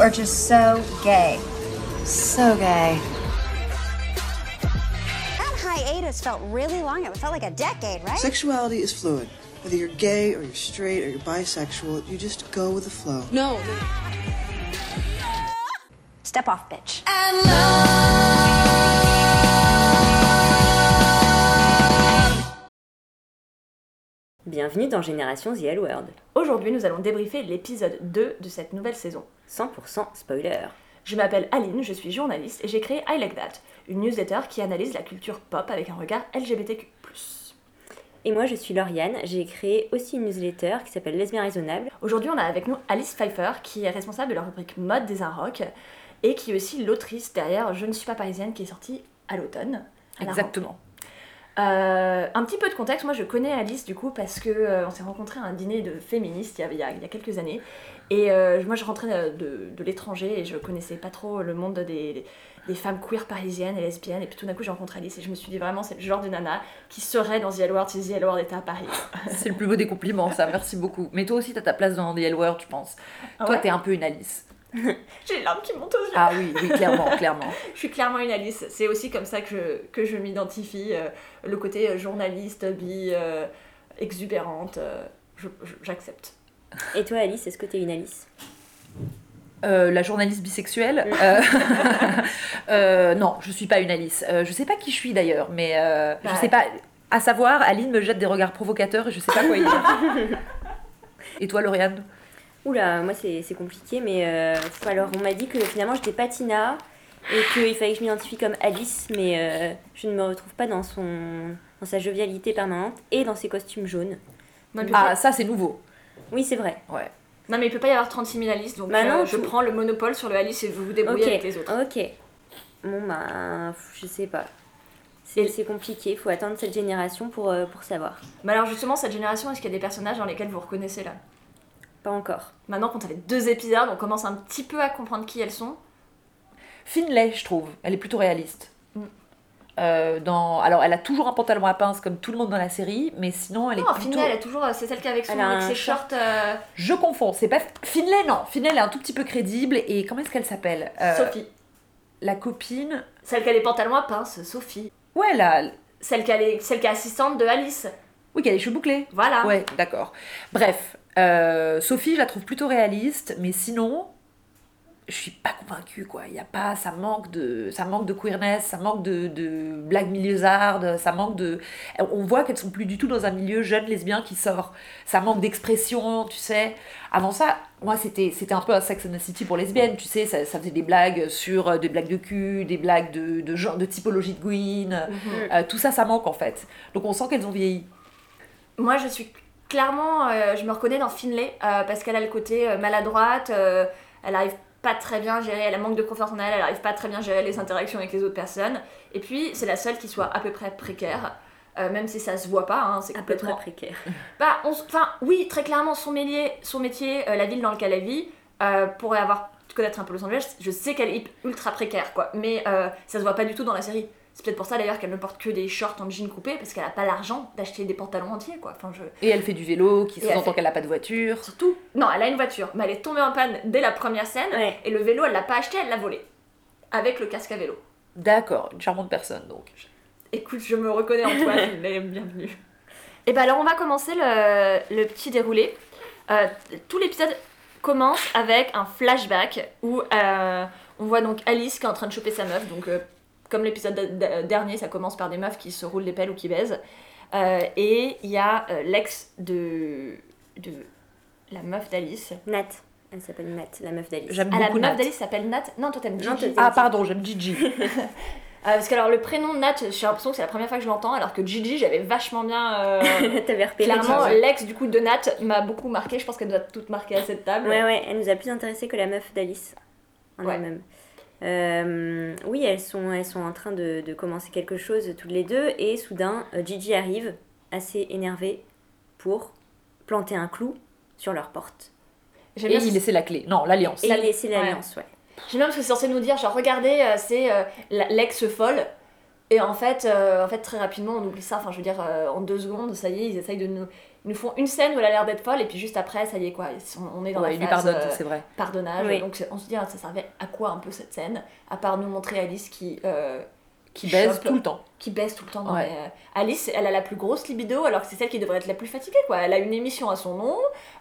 are just so gay. So gay. That hiatus felt really long. It felt like a decade, right? Sexuality is fluid. Whether you're gay or you're straight or you're bisexual, you just go with the flow. No. Step off, bitch. Bienvenue dans Génération The L Word. Aujourd'hui, nous allons débriefer l'épisode 2 de cette nouvelle saison. 100% spoiler. Je m'appelle Aline, je suis journaliste et j'ai créé I Like That, une newsletter qui analyse la culture pop avec un regard LGBTQ+. Et moi je suis Lauriane, j'ai créé aussi une newsletter qui s'appelle Lesbien Raisonnable. Aujourd'hui, on a avec nous Alice Pfeiffer, qui est responsable de la rubrique mode des Rock et qui est aussi l'autrice derrière Je ne suis pas parisienne, qui est sortie à l'automne. Exactement. Euh, un petit peu de contexte, moi je connais Alice du coup parce que euh, on s'est rencontrés à un dîner de féministes il y a, il y a- il y a quelques années et euh, moi je rentrais de, de l'étranger et je connaissais pas trop le monde des, des femmes queer parisiennes et lesbiennes et puis tout d'un coup j'ai rencontré Alice et je me suis dit vraiment c'est le genre de nana qui serait dans The L Word si The L Word était à Paris. C'est le plus beau des compliments, ça. Merci beaucoup. Mais toi aussi, t'as ta place dans The L Word, je pense. Ah toi, t'es un peu une Alice. J'ai les larmes qui montent aux yeux. Ah oui, oui, clairement, clairement. Je suis clairement une Alice, c'est aussi comme ça que je, que je m'identifie, euh, le côté euh, journaliste, bi, euh, exubérante, euh, j'accepte. Et toi Alice, est-ce que t'es une Alice? Euh, la journaliste bisexuelle. euh, euh, non, je suis pas une Alice. Euh, je sais pas qui je suis d'ailleurs, mais euh, je Ouais. sais pas. À savoir, Aline me jette des regards provocateurs et je sais pas quoi y dire. Et toi, Lauriane? Oula, moi c'est compliqué, mais euh, alors on m'a dit que finalement j'étais pas Tina et qu'il fallait que je m'identifie comme Alice, mais euh, je ne me retrouve pas dans, son, dans sa jovialité permanente et dans ses costumes jaunes. Non, il Ah, pas- ça c'est nouveau. Oui, c'est vrai. Ouais. non, mais il peut pas y avoir 36 000 Alice, donc Bah non, euh, je prends le monopole sur le Alice et vous vous débrouillez avec les autres. ok. Bon bah, je sais pas. C'est c'est compliqué, faut attendre cette génération pour, euh, pour savoir. Mais alors justement, cette génération, est-ce qu'il y a des personnages dans lesquels vous reconnaissez là? Pas encore. Maintenant qu'on a les deux épisodes, on commence un petit peu à comprendre qui elles sont. Finlay, je trouve. Elle est plutôt réaliste. Mm. Euh, dans... Alors, elle a toujours un pantalon à pince comme tout le monde dans la série, mais sinon, elle est Non, plutôt... Finlay, elle est toujours, euh, c'est celle qui avec, son, Elle a avec un ses shorts. euh, Je confonds, c'est pas... Finlay, non. Finlay, elle est un tout petit peu crédible. Et comment est-ce qu'elle s'appelle Euh, Sophie. La copine... Celle qui a les pantalons à pince, Sophie. Ouais, la... Celle qui, a les- celle qui est assistante de Alice. Oui, qui a les cheveux bouclés. Voilà. Ouais, d'accord. Bref, euh, Sophie, je la trouve plutôt réaliste, mais sinon, je suis pas convaincue, quoi. Il y a pas, ça manque de, ça manque de queerness, ça manque de, de blagues milieuxardes, ça manque de, on voit qu'elles sont plus du tout dans un milieu jeune lesbien qui sort. Ça manque d'expression, tu sais. Avant ça, moi, c'était, c'était un peu un Sex and the City pour lesbiennes, tu sais. Ça, ça faisait des blagues sur euh, des blagues de cul, des blagues de, de genre, de typologie de Gwyn. Euh, tout ça, ça manque en fait. Donc on sent qu'elles ont vieilli. Moi, je suis clairement, euh, je me reconnais dans Finlay euh, parce qu'elle a le côté euh, maladroite, elle arrive pas très bien à gérer, elle manque de confiance en elle, elle arrive pas très bien à gérer les interactions avec les autres personnes. Et puis, c'est la seule qui soit à peu près précaire. même si ça se voit pas, hein, c'est À peu près précaire. Bah, enfin, oui, très clairement, son métier, son métier la ville dans laquelle elle vit, pourrait avoir connaître un peu Los Angeles, je sais qu'elle est ultra précaire, quoi. Mais ça se voit pas du tout dans la série. C'est peut-être pour ça d'ailleurs qu'elle ne porte que des shorts en jean coupé, parce qu'elle a pas l'argent d'acheter des pantalons entiers, quoi. Enfin, je... Et elle fait du vélo, qui sous-entend fait- qu'elle n'a pas de voiture. Surtout, non, elle a une voiture, mais elle est tombée en panne dès la première scène, Ouais. et le vélo, elle l'a pas acheté, elle l'a volé. Avec le casque à vélo. D'accord, une charmante personne donc. Écoute, je me reconnais en toi, mais bienvenue. Et ben alors, on va commencer le, le petit déroulé. Euh, tout l'épisode commence avec un flashback où euh, on voit donc Alice qui est en train de choper sa meuf. Donc, euh, comme l'épisode de- de- dernier, ça commence par des meufs qui se roulent des pelles ou qui baisent. Euh, et il y a euh, l'ex de, de la meuf d'Alice. Nat. Elle s'appelle Nat, la meuf d'Alice. J'aime Ah, la meuf d'Alice s'appelle Nat Non, toi t'aimes Gigi. Ah pardon, j'aime Gigi. Euh, parce que alors le prénom Nat, j'ai l'impression que c'est la première fois que je l'entends, alors que Gigi, j'avais vachement bien. euh, T'avais repéré. Clairement, l'ex du coup de Nat m'a beaucoup marqué. Je pense qu'elle nous a toutes marqué à cette table. Ouais, ouais, elle nous a plus intéressé que la meuf d'Alice en Ouais. elle-même. Euh, oui, elles sont, elles sont en train de, de commencer quelque chose toutes les deux, et soudain, euh, Gigi arrive, assez énervée, pour planter un clou sur leur porte. J'aime Et bien, il laissait la clé. Non, l'alliance. Et La- laisser l'alliance, ouais. j'aime bien parce que c'est censé nous dire genre regardez, euh, c'est euh, l'ex folle. Et en fait, euh, en fait, très rapidement, on oublie ça. Enfin, je veux dire, euh, en deux secondes, ça y est, ils essayent de nous. Ils nous font une scène où elle a l'air d'être folle, et puis juste après, ça y est, quoi. on est dans Ouais, la il lui phase, pardonne, euh, c'est vrai. pardonnage. Oui. Donc, on se dit, ah, ça servait à quoi un peu cette scène À part nous montrer Alice qui. euh, Qui baise chope- tout le temps. qui baisse tout le temps. non, Ouais. mais, euh, Alice, elle a la plus grosse libido alors que c'est celle qui devrait être la plus fatiguée. Quoi. Elle a une émission à son nom,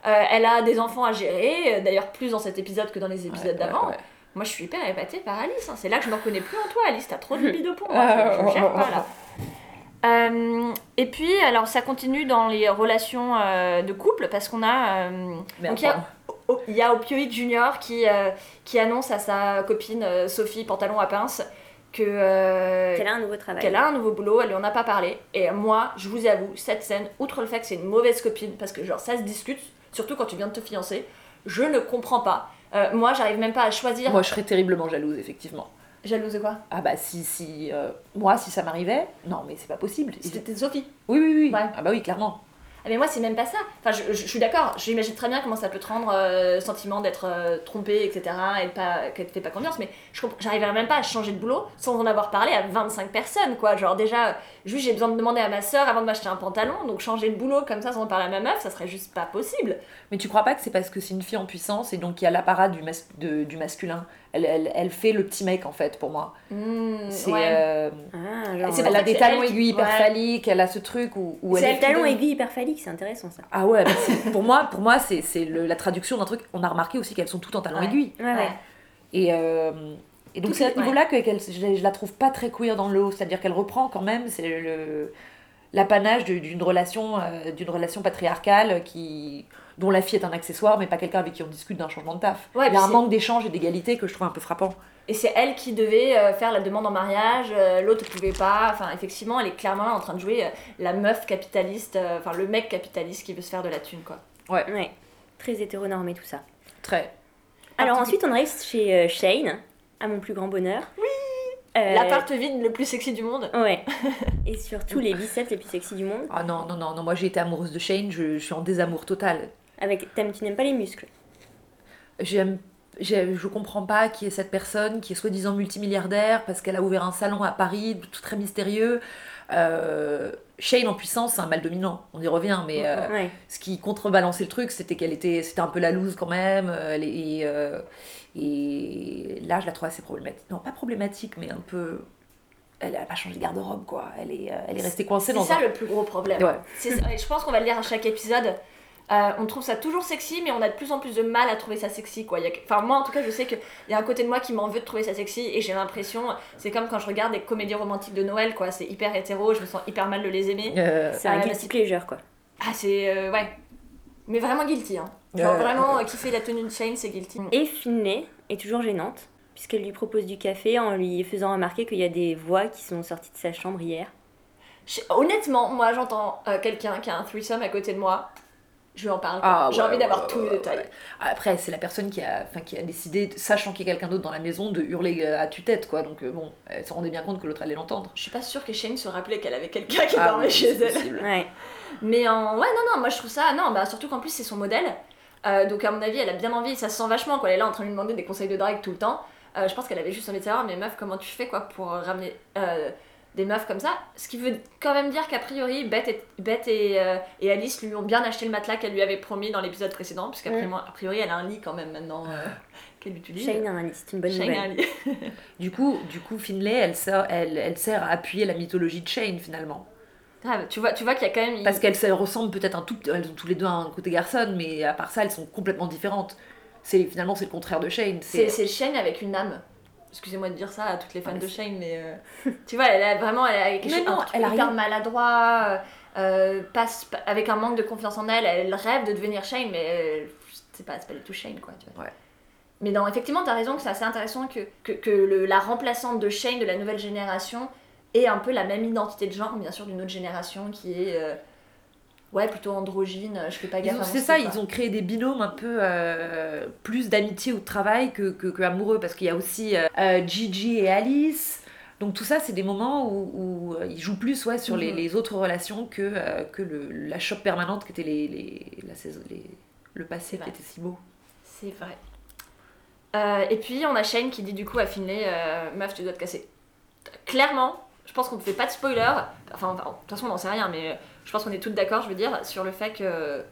euh, elle a des enfants à gérer, euh, d'ailleurs plus dans cet épisode que dans les épisodes Ouais, d'avant. ouais, ouais. Moi je suis hyper épatée par Alice, hein. c'est là que je me reconnais plus en toi Alice, t'as trop de libido pour moi, Ah, je, je gère pas là. Euh, et puis, alors ça continue dans les relations euh, de couple parce qu'on a. euh, donc il y a Oh, il y a Opioid Junior qui, euh, qui annonce à sa copine euh, Sophie Pantalon à pince que euh, Qu'elle a un nouveau travail. qu'elle a un nouveau boulot, elle lui en a pas parlé. Et moi, je vous avoue, cette scène, outre le fait que c'est une mauvaise copine, parce que genre ça se discute, surtout quand tu viens de te fiancer, je ne comprends pas. Euh, moi, j'arrive même pas à choisir. Moi, je serais terriblement jalouse, effectivement. Jalouse de quoi? Ah bah si, si euh, moi, si ça m'arrivait, non mais c'est pas possible. C'était Sophie. Oui, oui, oui. Ouais. Ah bah oui, clairement. Ah, mais moi, c'est même pas ça. Enfin, je, je- je suis d'accord, j'imagine très bien comment ça peut te rendre euh, sentiment d'être euh, trompé, etc., et pas, qu'elle te fait pas confiance, mais j'arriverais même pas à changer de boulot sans en avoir parlé à 25 personnes, quoi. Genre, déjà, juste j'ai besoin de demander à ma soeur avant de m'acheter un pantalon, donc changer de boulot comme ça sans en parler à ma meuf, ça serait juste pas possible. Mais tu crois pas que c'est parce que c'est une fille en puissance et donc il y a l'apparat du, mas- de- du masculin? Elle, elle, elle fait le petit mec en fait pour moi. Hmm, C'est, ouais. euh, Ah, elle a des talons aiguilles hyper ouais. phalliques, elle a ce truc où, où elle C'est est le talon aiguille hyper phallique, c'est intéressant ça. Ah ouais, c'est- pour moi, pour moi c'est, c'est le- la traduction d'un truc. On a remarqué aussi qu'elles sont toutes en talons Ouais. aiguilles. Ouais, ouais. Ouais. Et, euh, et donc c'est à ce niveau-là que qu'elle- je, la- je la trouve pas très queer dans le lot. C'est-à-dire qu'elle reprend quand même c'est le, l'apanage d'une relation, euh, d'une relation patriarcale qui, dont la fille est un accessoire, mais pas quelqu'un avec qui on discute d'un changement de taf. Ouais, Il y a un c'est- manque d'échange et d'égalité que je trouve un peu frappant. Et c'est elle qui devait euh, faire la demande en mariage, euh, l'autre pouvait pas. Enfin, effectivement, elle est clairement là en train de jouer euh, la meuf capitaliste, euh, enfin le mec capitaliste qui veut se faire de la thune, quoi. Ouais. Très hétéronormé tout ça. Très. Alors Parti- ensuite, on arrive chez euh, Shane, à mon plus grand bonheur. Oui L'appart vide le plus sexy du monde. Ouais. Et surtout les biceps les plus sexy du monde. Ah non, non, non, non, moi j'ai été amoureuse de Shane, je, je suis en désamour total. Avec, t'aimes- tu n'aimes pas les muscles. J'aime, j'ai- je comprends pas qui est cette personne qui est soi-disant multimilliardaire parce qu'elle a ouvert un salon à Paris, tout très mystérieux. Euh, Shane en puissance, c'est un mal dominant, on y revient, mais euh, Ouais. ce qui contrebalançait le truc, c'était qu'elle était, c'était un peu la loose quand même. euh, est- et, euh, et là, je la trouve assez problématique. Non, pas problématique, mais un peu. Elle a pas changé de garde-robe, quoi. Elle est, euh, elle est restée coincée C'est dans ça un. le plus gros problème. Ouais. C'est je pense qu'on va le dire à chaque épisode. Euh, on trouve ça toujours sexy, mais on a de plus en plus de mal à trouver ça sexy. Quoi. Il y a- Enfin, moi en tout cas, je sais qu'il y a un côté de moi qui m'en veut de trouver ça sexy, et j'ai l'impression, c'est comme quand je regarde des comédies romantiques de Noël, quoi. C'est hyper hétéro, je me sens hyper mal de les aimer. Euh, C'est un Ouais, guilty pleasure quoi. Ah, c'est. euh, ouais. Mais vraiment guilty, hein. Genre Euh, vraiment, euh, kiffer la tenue de Shane, c'est guilty. Et Finlay est toujours gênante, puisqu'elle lui propose du café en lui faisant remarquer qu'il y a des voix qui sont sorties de sa chambre hier. Honnêtement, moi j'entends euh, quelqu'un qui a un threesome à côté de moi, je lui en parle. Ah, J'ai ouais, envie d'avoir ouais, tous ouais, les détails. ouais. Après, c'est la personne qui a, enfin, qui a décidé, sachant qu'il y a quelqu'un d'autre dans la maison, de hurler euh, à tue-tête, quoi. Donc, euh, bon, elle se rendait bien compte que l'autre allait l'entendre. Je suis pas sûre que Shane se rappelait qu'elle avait quelqu'un qui Ah dormait chez elle. Mais en... ouais, non, non, moi je trouve ça. Non, bah surtout qu'en plus c'est son modèle. Euh, donc à mon avis, elle a bien envie, ça se sent vachement quoi. Elle est là en train de lui demander des conseils de drague tout le temps. Euh, je pense qu'elle avait juste envie de savoir, mais meuf, comment tu fais quoi pour ramener euh, des meufs comme ça Ce qui veut quand même dire qu'a priori, Beth et, Beth et, euh, et Alice lui ont bien acheté le matelas qu'elle lui avait promis dans l'épisode précédent, puisqu'a Mm. a priori elle a un lit quand même maintenant euh, qu'elle utilise. Shane a un lit, c'est une bonne Shane a un nouvelle. lit. Du coup, du coup, Finlay, elle sert, elle, elle sert à appuyer la mythologie de Shane finalement. Ah, tu vois, tu vois qu'il y a quand même. Parce qu'elles se ressemblent peut-être un tout, elles ont tous les deux un côté garçon, mais à part ça, elles sont complètement différentes. C'est finalement c'est le contraire de Shane. C'est C'est c'est Shane avec une âme. Excusez-moi de dire ça à toutes les fans de Shane, mais euh, tu vois, elle a vraiment elle a quelque Mais chose non, un elle a hyper rien. maladroit, euh, euh, passe pa- avec un manque de confiance en elle. Elle rêve de devenir Shane, mais c'est pas, pas du tout Shane, quoi. Tu vois. Ouais. Mais non, effectivement, t'as raison que c'est assez intéressant que, que, que le- la remplaçante de Shane de la nouvelle génération ait un peu la même identité de genre, bien sûr, d'une autre génération qui est. Ouais, plutôt androgyne, je fais pas gaffe C'est ça, quoi. ils ont créé des binômes un peu euh, plus d'amitié ou de travail que, que, que amoureux, parce qu'il y a aussi euh, euh, Gigi et Alice. Donc tout ça, c'est des moments où, où, ils jouent plus ouais, sur les, Mhm. les autres relations que, euh, que le, la chope permanente qui était les, les, la saison, les- le passé qui était si beau. C'est vrai. Et puis on a Shane qui dit du coup à Finlay Meuf, tu dois te casser. Clairement, je pense qu'on ne fait pas de spoiler. Enfin, enfin, de toute façon, on n'en sait rien, mais je pense qu'on est toutes d'accord, je veux dire, sur le fait que euh,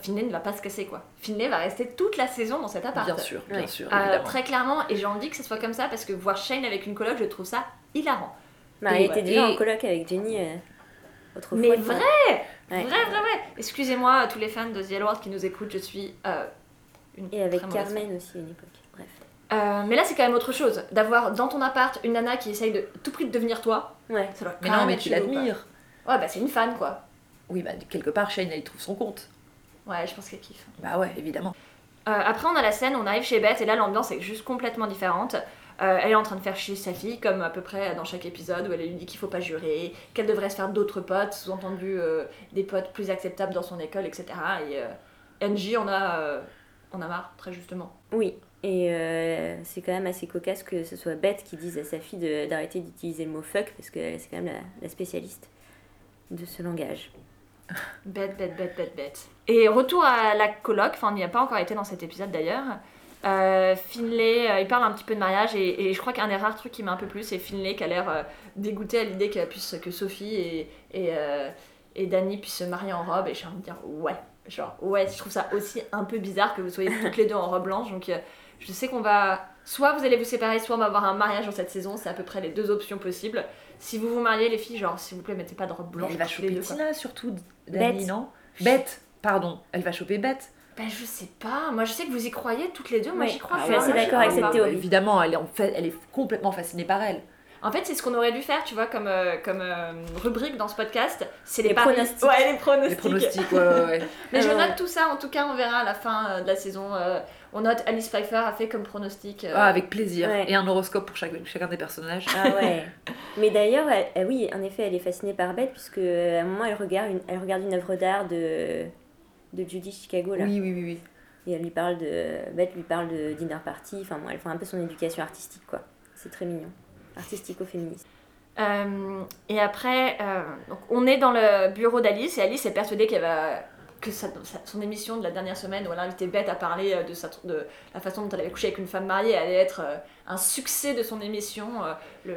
Finlay ne va pas se casser, quoi. Finlay va rester toute la saison dans cet appart. Bien sûr, bien Ouais. sûr, Euh, très clairement, et j'ai envie que ce soit comme ça parce que voir Shane avec une coloc, je trouve ça hilarant. Bah, elle était ouais. déjà Et- en coloc avec Jenny euh, autrefois. Mais vrai Ouais. Vrai, vrai, vrai Excusez-moi à tous les fans de The Yellow World qui nous écoutent, je suis euh, une Et avec fan. Carmen aussi à une époque. Bref. Euh, mais là, c'est quand même autre chose. D'avoir dans ton appart une nana qui essaye de tout prix de devenir toi, Ouais. ça doit Mais non, mais tu l'admires. Ouais, bah c'est une fan, quoi. Oui, bah quelque part, Shane, elle trouve son compte. Ouais, je pense qu'elle kiffe. Bah ouais, évidemment. Euh, après, on a la scène, on arrive chez Beth, et là, l'ambiance est juste complètement différente. Euh, elle est en train de faire chier sa fille, comme à peu près dans chaque épisode, où elle lui dit qu'il faut pas jurer, qu'elle devrait se faire d'autres potes, sous-entendu euh, des potes plus acceptables dans son école, etc. Et euh, Angie, on a, euh, on a marre, très justement. Oui. Et euh, c'est quand même assez cocasse que ce soit Beth qui dise à sa fille de- d'arrêter d'utiliser le mot fuck parce que c'est quand même la, la spécialiste de ce langage. Bête, bête, bête, bête, bête. Et retour à la coloc, enfin on n'y a pas encore été dans cet épisode d'ailleurs. Euh, Finlay, euh, il parle un petit peu de mariage et, et je crois qu'un des rares trucs qui m'a un peu plu, c'est Finlay qui a l'air euh, dégoûté à l'idée qu'elle puisse, que Sophie et, et, euh, et Danny puissent se marier en robe et j'ai envie de dire ouais. Genre ouais, je trouve ça aussi un peu bizarre que vous soyez toutes les deux en robe blanche donc je sais qu'on va... Soit vous allez vous séparer, soit on va avoir un mariage dans cette saison, c'est à peu près les deux options possibles. Si vous vous mariez les filles, genre s'il vous plaît mettez pas de robe blanche. elle va choper. Tina, surtout, Dani, Bête. non Bête, pardon. Elle va choper Bête. Ben je sais pas, moi je sais que vous y croyez toutes les deux, moi Ouais, j'y crois je pas. suis assez d'accord avec cette théorie. Évidemment, elle est, en fait, elle est complètement fascinée par elle. En fait c'est ce qu'on aurait dû faire, tu vois, comme, euh, comme euh, rubrique dans ce podcast, c'est les, Les paris. pronostics. Ouais, les pronostics. Les pronostics, ouais, ouais, ouais. Mais je Ah ouais. note tout ça, en tout cas on verra à la fin euh, de la saison. euh, on note Alice Pfeiffer a fait comme pronostic. euh, Ah, avec plaisir. Ouais. Et un horoscope pour chaque- chacun des personnages. Ah ouais. Mais d'ailleurs, oui, en effet, elle est fascinée par Beth puisque à un moment, elle regarde une, elle regarde une œuvre d'art de, de Judy Chicago là. Oui, oui, oui, oui. Et elle lui parle de, Beth lui parle de dinner party. Enfin bon, elle fait un peu son éducation artistique quoi. C'est très mignon. Artistico-féministe. Euh, et après, euh, donc on est dans le bureau d'Alice et Alice est persuadée qu'elle va son émission de la dernière semaine où elle a invité Beth à parler euh, de, la façon dont elle avait couché avec une femme mariée allait être euh, un succès de son émission, euh,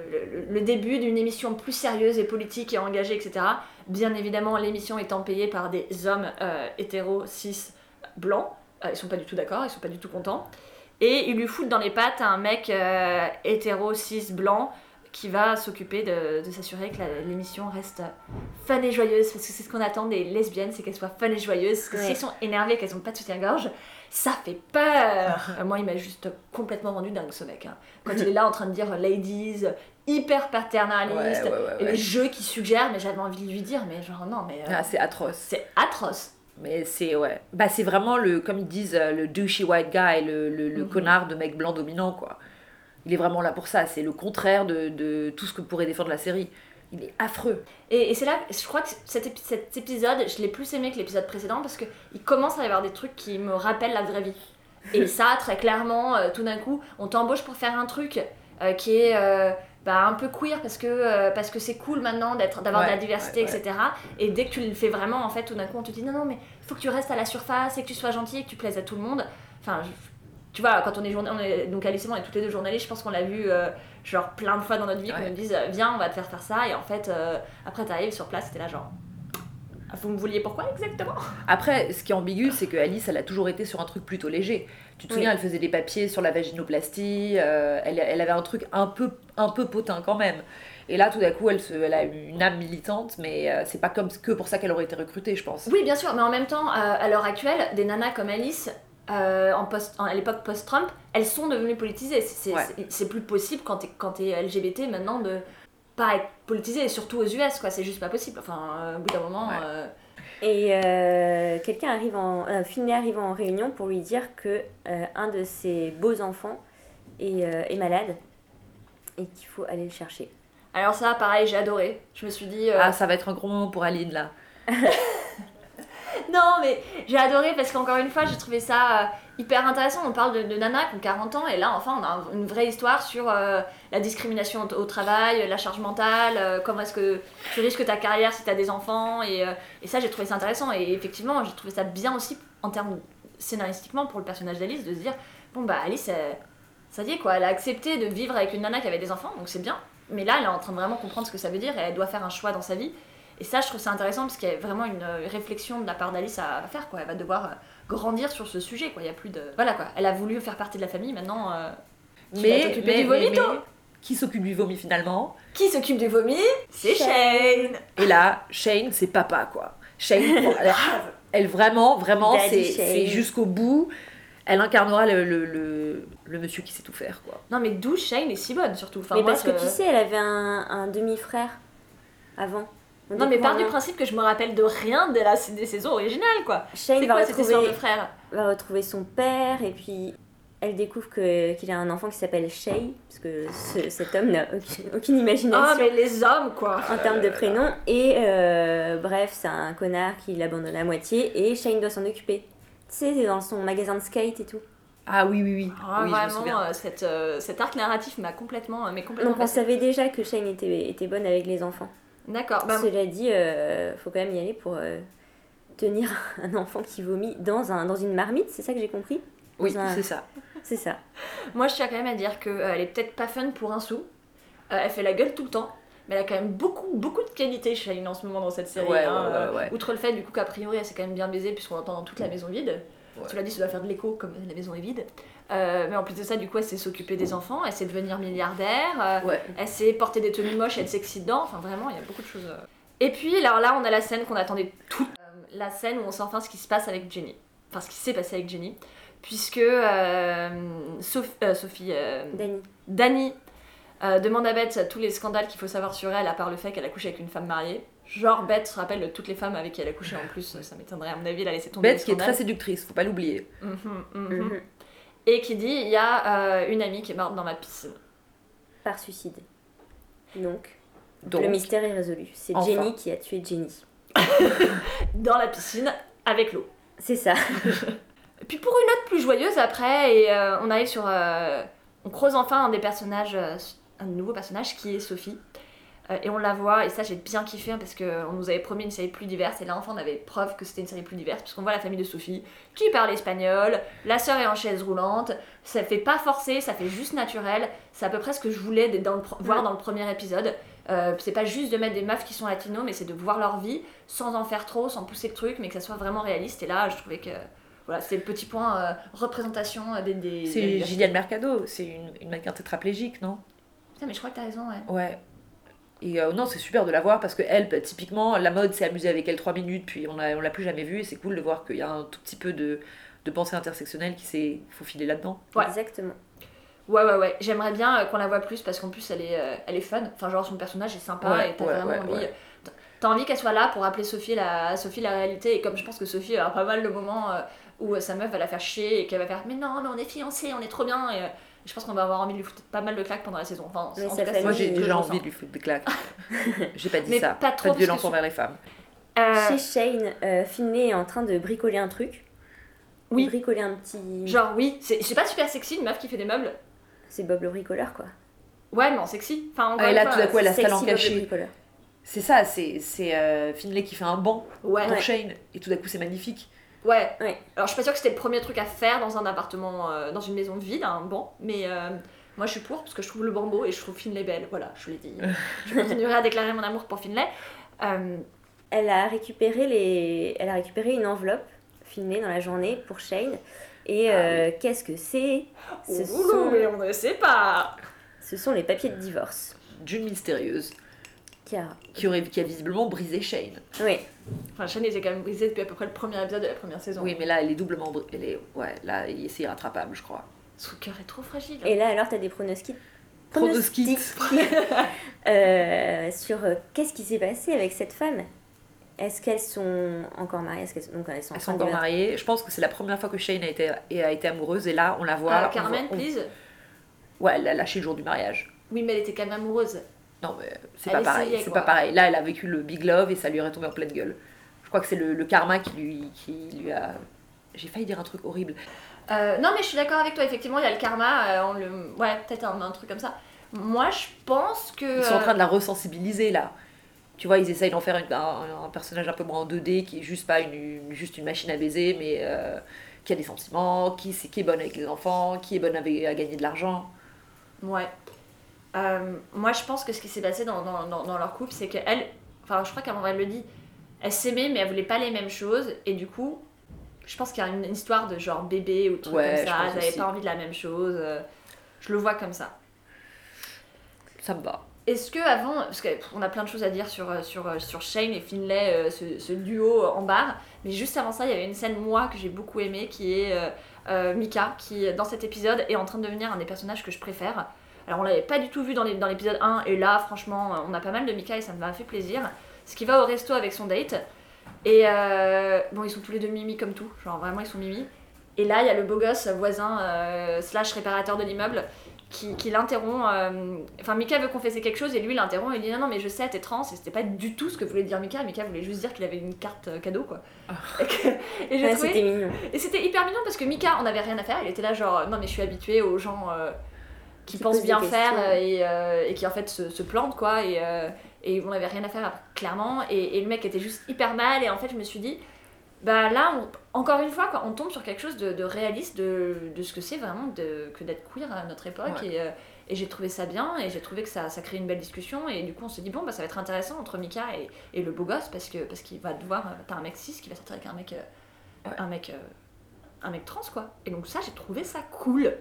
le, début d'une émission plus sérieuse et politique et engagée, etc. Bien évidemment, l'émission étant payée par des hommes hétéros, cis, blancs. Euh, ils sont pas du tout d'accord, ils sont pas du tout contents. Et ils lui foutent dans les pattes un mec euh, hétéro, cis, blanc qui va s'occuper de, de s'assurer que l'émission reste fun et joyeuse, parce que c'est ce qu'on attend des lesbiennes, c'est qu'elles soient fun et joyeuses, parce que Ouais. si elles sont énervées, qu'elles ont pas de soutien-gorge, ça fait peur Euh, Moi, il m'a juste complètement rendu dingue, ce mec. hein. Quand il est là en train de dire « ladies », hyper paternaliste, Ouais, ouais, ouais, et ouais. le jeu qui suggère, mais j'avais envie de lui dire, mais genre non, mais euh, Ah, c'est atroce. c'est atroce. Mais c'est, ouais. Bah, c'est vraiment le, comme ils disent, le douchey white guy, le, le, le Mhm. connard de mec blanc dominant, quoi. Il est vraiment là pour ça. C'est le contraire de, de tout ce que pourrait défendre la série. Il est affreux. Et, et c'est là, je crois que cet, épi- cet épisode, je l'ai plus aimé que l'épisode précédent parce qu'il commence à y avoir des trucs qui me rappellent la vraie vie. Et ça, très clairement, euh, tout d'un coup, on t'embauche pour faire un truc euh, qui est euh, bah, un peu queer parce que parce que c'est cool maintenant d'être d'avoir de la diversité, ouais, ouais. etc. Et dès que tu le fais vraiment, en fait, tout d'un coup, on te dit non, non, mais il faut que tu restes à la surface et que tu sois gentil et que tu plaises à tout le monde. Enfin, je- tu vois, quand on est on est, donc Alice et moi, on est toutes les deux journalistes, je pense qu'on l'a vu euh, genre plein de fois dans notre vie, qu'on Ouais. nous dise euh, viens, on va te faire faire ça, et en fait, euh, après t'arrives sur place, t'es là genre. Ah, Vous me vouliez pourquoi exactement? Après, ce qui est ambigu, c'est que Alice, elle a toujours été sur un truc plutôt léger. Tu te Oui. souviens, elle faisait des papiers sur la vaginoplastie, euh, elle, elle avait un truc un peu, un peu potin quand même. Et là, tout d'un coup, elle, se, elle a une âme militante, mais euh, c'est pas comme que pour ça qu'elle aurait été recrutée, je pense. Oui, bien sûr, mais en même temps, euh, à l'heure actuelle, des nanas comme Alice, euh, en post, en- à l'époque post-Trump, elles sont devenues politisées. C'est Ouais. plus possible quand t'es quand t'es LGBT maintenant de pas être politisée, et surtout aux US, quoi. C'est juste pas possible. Enfin, euh, au bout d'un moment. Ouais. euh, Et euh, quelqu'un arrive en, euh, Finlay arrive en réunion pour lui dire que euh, un de ses beaux enfants est, euh, est malade et qu'il faut aller le chercher. Alors, ça, pareil, j'ai adoré. Je me suis dit. euh, Ah, ça va être un gros moment pour Aline, là. Non, mais j'ai adoré parce qu'encore une fois, j'ai trouvé ça euh, hyper intéressant. On parle de, de nanas qui ont 40 ans et là, enfin, on a un- une vraie histoire sur euh, la discrimination au, travail, la charge mentale, euh, comment est-ce que tu risques ta carrière si tu as des enfants. Et, et ça, j'ai trouvé ça intéressant. Et effectivement, j'ai trouvé ça bien aussi en termes scénaristiquement pour le personnage d'Alice de se dire bon, bah, Alice, ça y est quoi, elle a accepté de vivre avec une nana qui avait des enfants, donc c'est bien. Mais là, elle est en train de vraiment comprendre ce que ça veut dire et elle doit faire un choix dans sa vie. Et ça, je trouve ça intéressant parce qu'il y a vraiment une euh, réflexion de la part d'Alice à, faire. Quoi. Elle va devoir euh, grandir sur ce sujet. Quoi. Il y a plus de... Voilà quoi. Elle a voulu faire partie de la famille. Maintenant, euh, tu t'occuper du vomito. qui s'occupe du vomi finalement? Qui s'occupe du vomi? C'est Shane. Et là, Shane, c'est papa, quoi. Shane, elle, elle vraiment, vraiment, c'est jusqu'au bout. Elle incarnera le, le, le, le monsieur qui sait tout faire, quoi. Non mais d'où Shane est si bonne surtout. Enfin, mais moi, parce que tu sais, elle avait un, un demi-frère avant. On Non mais part du rien. principe que je me rappelle de rien de la, des saisons originales quoi. Shane C'est va quoi retrouver, frère va retrouver son père et puis elle découvre que- qu'il a un enfant qui s'appelle Shay, parce que ce- cet homme n'a aucune, aucune imagination. Ah mais les hommes quoi. en termes de prénom. Et euh, bref, c'est un connard qui l'abandonne à moitié et Shane doit s'en occuper. Tu sais, c'est dans son magasin de skate et tout. Ah oui, oui, oui. Ah, oui, vraiment, euh, cette, euh, cet arc narratif m'a complètement, euh, mais complètement Donc on savait déjà que Shane était, était bonne avec les enfants. D'accord. Bah, Cela dit, euh, faut quand même y aller pour euh, tenir un enfant qui vomit dans, un, dans une marmite, c'est ça que j'ai compris? Oui, un- c'est ça. C'est ça. moi je tiens quand même à dire que euh, elle est peut-être pas fun pour un sou. Euh, elle fait la gueule tout le temps. Mais elle a quand même beaucoup, beaucoup de qualité Shane en ce moment dans cette série. Ouais, hein, ouais, ouais, ouais. Outre le fait du coup qu'a priori elle s'est quand même bien baisée puisqu'on entend dans toute la maison vide. Ouais. Cela dit, ça doit faire de l'écho comme la maison est vide. Euh, mais en plus de ça, du coup, elle sait s'occuper des enfants, elle sait devenir milliardaire, euh, Ouais. elle sait porter des tenues moches, elle sexy dedans. Enfin, vraiment, il y a beaucoup de choses. euh. Et puis, alors là, on a la scène qu'on attendait toute. La scène où on sait enfin ce qui se passe avec Jenny. Enfin, ce qui s'est passé avec Jenny. Puisque Soph- Sophie. euh, Dani. Dani euh, demande à Beth tous les scandales qu'il faut savoir sur elle, à part le fait qu'elle a couché avec une femme mariée. Genre, Beth se rappelle de toutes les femmes avec qui elle a couché en plus, ça m'étonnerait, à mon avis, elle a laissé tomber. Beth qui est très séductrice, faut pas l'oublier. Mhm, mhm. Mhm. Et qui dit il y a euh, une amie qui est morte dans ma piscine. Par suicide. Donc, Donc, le mystère est résolu. C'est Enfin. Jenny qui a tué Jenny. Dans la piscine, avec l'eau. C'est ça. Et puis pour une note plus joyeuse après, et euh, on arrive sur. euh, on creuse enfin un des personnages, un nouveau personnage qui est Sophie. Euh, et on la voit, et ça j'ai bien kiffé hein, parce qu'on nous avait promis une série plus diverse, et là enfin on avait preuve que c'était une série plus diverse, puisqu'on voit la famille de Sophie qui parle espagnol, la sœur est en chaise roulante, ça fait pas forcé, ça fait juste naturel, c'est à peu près ce que je voulais dans le voir dans le premier épisode. Euh, c'est pas juste de mettre des meufs qui sont latinos, mais c'est de voir leur vie sans en faire trop, sans pousser le truc, mais que ça soit vraiment réaliste, et là je trouvais que. Voilà, c'est le petit point euh, représentation des. des c'est Gillian Mercado, c'est une, une mannequin tétraplégique, non? Putain, mais je crois que t'as raison, ouais. Ouais. Et euh, non, c'est super de la voir parce que elle, bah, typiquement, la mode s'est amusée avec elle 3 minutes, puis on l'a on l'a plus jamais vue, et c'est cool de voir qu'il y a un tout petit peu de, de pensée intersectionnelle qui s'est faufilée là-dedans. Ouais. Exactement. Ouais, ouais, ouais. J'aimerais bien euh, qu'on la voit plus parce qu'en plus, elle est, euh, elle est fun. Enfin, genre, son personnage est sympa Ouais, et t'as ouais, vraiment ouais, envie. ouais. T'as envie qu'elle soit là pour rappeler Sophie la, Sophie la réalité. Et comme je pense que Sophie a pas mal de moments où sa meuf va la faire chier et qu'elle va faire Mais non, mais on est fiancés, on est trop bien. Et euh, je pense qu'on va avoir envie de lui foutre pas mal de claques pendant la saison. Enfin, en sa tout cas, Moi, j'ai déjà envie de lui foutre des claques. j'ai pas dit Mais ça. pas trop, de violence envers les femmes. Euh, Chez Shane, euh, Finlay est en train de bricoler un truc. Oui. Bricoler un petit. genre, oui, c'est pas super sexy une meuf qui fait des meubles. C'est Bob le bricoleur, quoi. Ouais, mais en sexy. Enfin, encore Ah, et là, tout d'un coup, elle a caché. bricoleur. C'est ça, c'est c'est, euh, Finlay qui fait un banc Ouais, pour Ouais. Shane, et tout d'un coup, c'est magnifique. Ouais. Ouais. Alors je suis pas sûre que c'était le premier truc à faire dans un appartement, euh, dans une maison vide, un banc, mais euh, moi je suis pour parce que je trouve le banc beau et je trouve Finlay belle. Voilà, je l'ai dit. je continuerai à déclarer mon amour pour Finlay. Euh, Elle a récupéré les. Elle a récupéré une enveloppe Finlay dans la journée pour Shane. Et euh, qu'est-ce que c'est? Ce, ouloulou, sont... mais on ne sait pas. ce sont les papiers de divorce. D'une mystérieuse, Qui, aurait, qui a visiblement brisé Shane. Oui. Enfin, Shane était quand même brisé depuis à peu près le premier épisode de la première saison. Oui, mais là, elle est doublement brisée. Elle est... Ouais, là, c'est irrattrapable, je crois. Son cœur est trop fragile. Et là, alors, t'as des pronostics. Pronostics. euh, sur euh, qu'est-ce qui s'est passé avec cette femme? Est-ce qu'elles sont encore mariées? Est-ce qu'elles donc elles sont Elles sont encore mariées. Je pense que c'est la première fois que Shane a été, a été amoureuse, et là, on la voit. Ah, on Carmen, voit- on- please. Ouais, elle a lâché le jour du mariage. Oui, mais elle était quand même amoureuse. Non, mais c'est pas pareil. C'est pas pareil. Là, elle a vécu le big love et ça lui est retombé en pleine gueule. Je crois que c'est le, le karma qui lui, qui lui a. J'ai failli dire un truc horrible. Euh, non, mais je suis d'accord avec toi, effectivement, il y a le karma, euh, on le... ouais, peut-être un, un truc comme ça. Moi, je pense que. Ils sont en euh, train de la resensibiliser là. Tu vois, ils essayent d'en faire une- un, un personnage un peu moins en 2D qui est juste pas une, juste une machine à baiser, mais euh, qui a des sentiments, qui, qui est bonne avec les enfants, qui est bonne avec- à gagner de l'argent. Ouais. Euh, moi, je pense que ce qui s'est passé dans, dans, dans- dans leur couple, c'est qu'elle, enfin, je crois qu'à un moment, elle le dit, elle s'aimait, mais elle voulait pas les mêmes choses, et du coup, je pense qu'il y a une, histoire de genre bébé ou truc Ouais, comme ça, pense elle n'avait aussi. pas envie de la même chose. euh, je le vois comme ça. Ça me va. Est-ce que avant, parce qu'on a plein de choses à dire sur, euh, sur, sur Shane et Finlay, ce, ce duo en bar, mais juste avant ça, il y avait une scène, moi, que j'ai beaucoup aimée, qui est euh, Mika, qui, dans cet épisode, est en train de devenir un des personnages que je préfère. Alors, on l'avait pas du tout vu dans l'épisode 1, et là, franchement, on a pas mal de Mika et ça m'a fait plaisir. Ce qui va au resto avec son date, et euh, bon, ils sont tous les deux mimi comme tout, genre vraiment, ils sont mimi. Et là, il y a le beau gosse voisin euh, slash réparateur de l'immeuble qui, qui l'interrompt. euh, Enfin, Mika veut confesser quelque chose et lui l'interrompt et il dit non, non, mais je sais, t'es trans. Et c'était pas du tout ce que voulait dire Mika. Mika voulait juste dire qu'il avait une carte euh, cadeau, quoi. et que- et j'ai Ouais, trouvé- c'était mignon. et c'était hyper mignon parce que Mika, on avait rien à faire. Il était là, genre, non, mais je suis habituée aux gens euh, qui, Qui pensent bien faire euh, et, euh, et qui en fait se, se plantent, quoi. Et, euh, et on avait rien à faire, clairement. Et, et le mec était juste hyper mal. Et en fait, je me suis dit, bah là, on- encore une fois, quoi, on tombe sur quelque chose de, de réaliste de, de ce que c'est vraiment de, que d'être queer à notre époque. Ouais. Et, euh, et j'ai trouvé ça bien et j'ai trouvé que ça, ça crée une belle discussion. Et du coup, on s'est dit, bon, bah ça va être intéressant entre Mika et, et le beau gosse parce que parce qu'il va devoir. T'as un mec cis qui va sortir avec un mec. Un mec. un mec trans quoi. Et donc ça j'ai trouvé ça cool.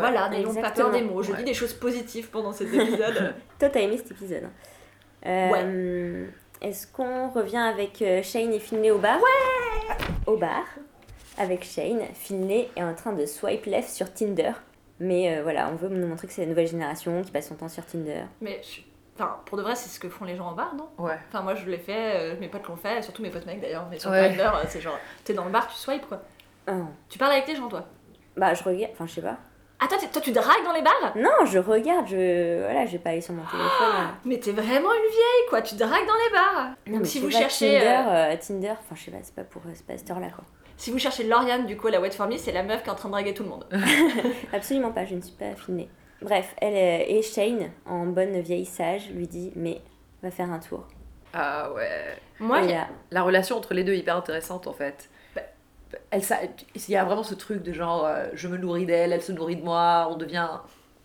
Voilà, n'ayons pas peur des mots. Je Ouais. dis des choses positives pendant cet épisode. Toi, t'as aimé cet épisode. Euh, Est-ce qu'on revient avec euh, Shane et Finlay au bar? Ouais Au bar. Avec Shane, Finlay est en train de swipe left sur Tinder. Mais euh, voilà, on veut nous montrer que c'est la nouvelle génération qui passe son temps sur Tinder. Mais je- enfin, pour de vrai, c'est ce que font les gens en bar, non? Ouais. Enfin, moi je l'ai fait, euh, mes potes l'ont fait, surtout mes potes mecs d'ailleurs. Mais sur Ouais. Tinder, c'est genre, t'es dans le bar, tu swipes quoi. Oh. Tu parles avec les gens toi? Bah, je regarde, enfin, je sais pas. Ah, toi, toi tu dragues dans les bars Non, je regarde, je. Voilà, je vais pas aller sur mon téléphone. là. Mais t'es vraiment une vieille quoi, tu dragues dans les bars. Non, Donc mais si vous pas cherchez. Tinder, euh, euh, Tinder, enfin, je sais pas, c'est pas pour euh, c'est pas cette heure-là, quoi. Si vous cherchez Lauriane, du coup, la Wet For Me, c'est la meuf qui est en train de draguer tout le monde. Absolument pas, je ne suis pas Finlay. Bref, elle euh, et Shane, en bonne vieille sage, lui dit Mais va faire un tour. Ah ouais. Moi, et il y a- La relation entre les deux est hyper intéressante en fait. Elle, ça, il y a vraiment ce truc de genre euh, je me nourris d'elle, elle se nourrit de moi, on devient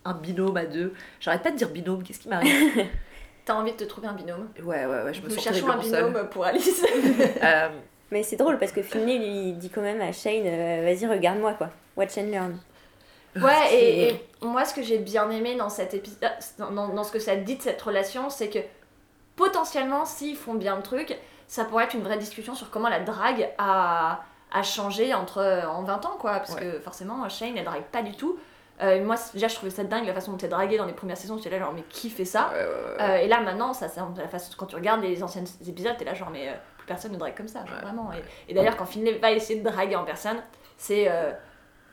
un binôme à deux. J'arrête pas de dire binôme, qu'est-ce qui m'arrive? T'as envie de te trouver un binôme? Ouais, ouais, ouais, je me Nous sens cherchons un binôme seule. pour Alice. Euh, Mais c'est drôle parce que Finlay lui dit quand même à Shane euh, Vas-y, regarde-moi, quoi. Watch and learn. Ouais, et, et moi, ce que j'ai bien aimé dans cet épisode, dans, dans- dans ce que ça dit de cette relation, c'est que potentiellement, s'ils font bien le truc, ça pourrait être une vraie discussion sur comment la drague a, a changé entre, en 20 ans, quoi. Parce que forcément, Shane, elle drague pas du tout. Euh, moi, déjà, je trouvais ça dingue la façon dont elle draguait dans les premières saisons. J'étais là, genre, mais qui fait ça. Euh, Et là, maintenant, ça, ça- la façon, quand tu regardes les anciens épisodes, t'es là, genre, mais euh, plus personne ne drague comme ça, genre, Ouais. vraiment. Et, et d'ailleurs, quand Finlay va essayer de draguer en personne, c'est euh,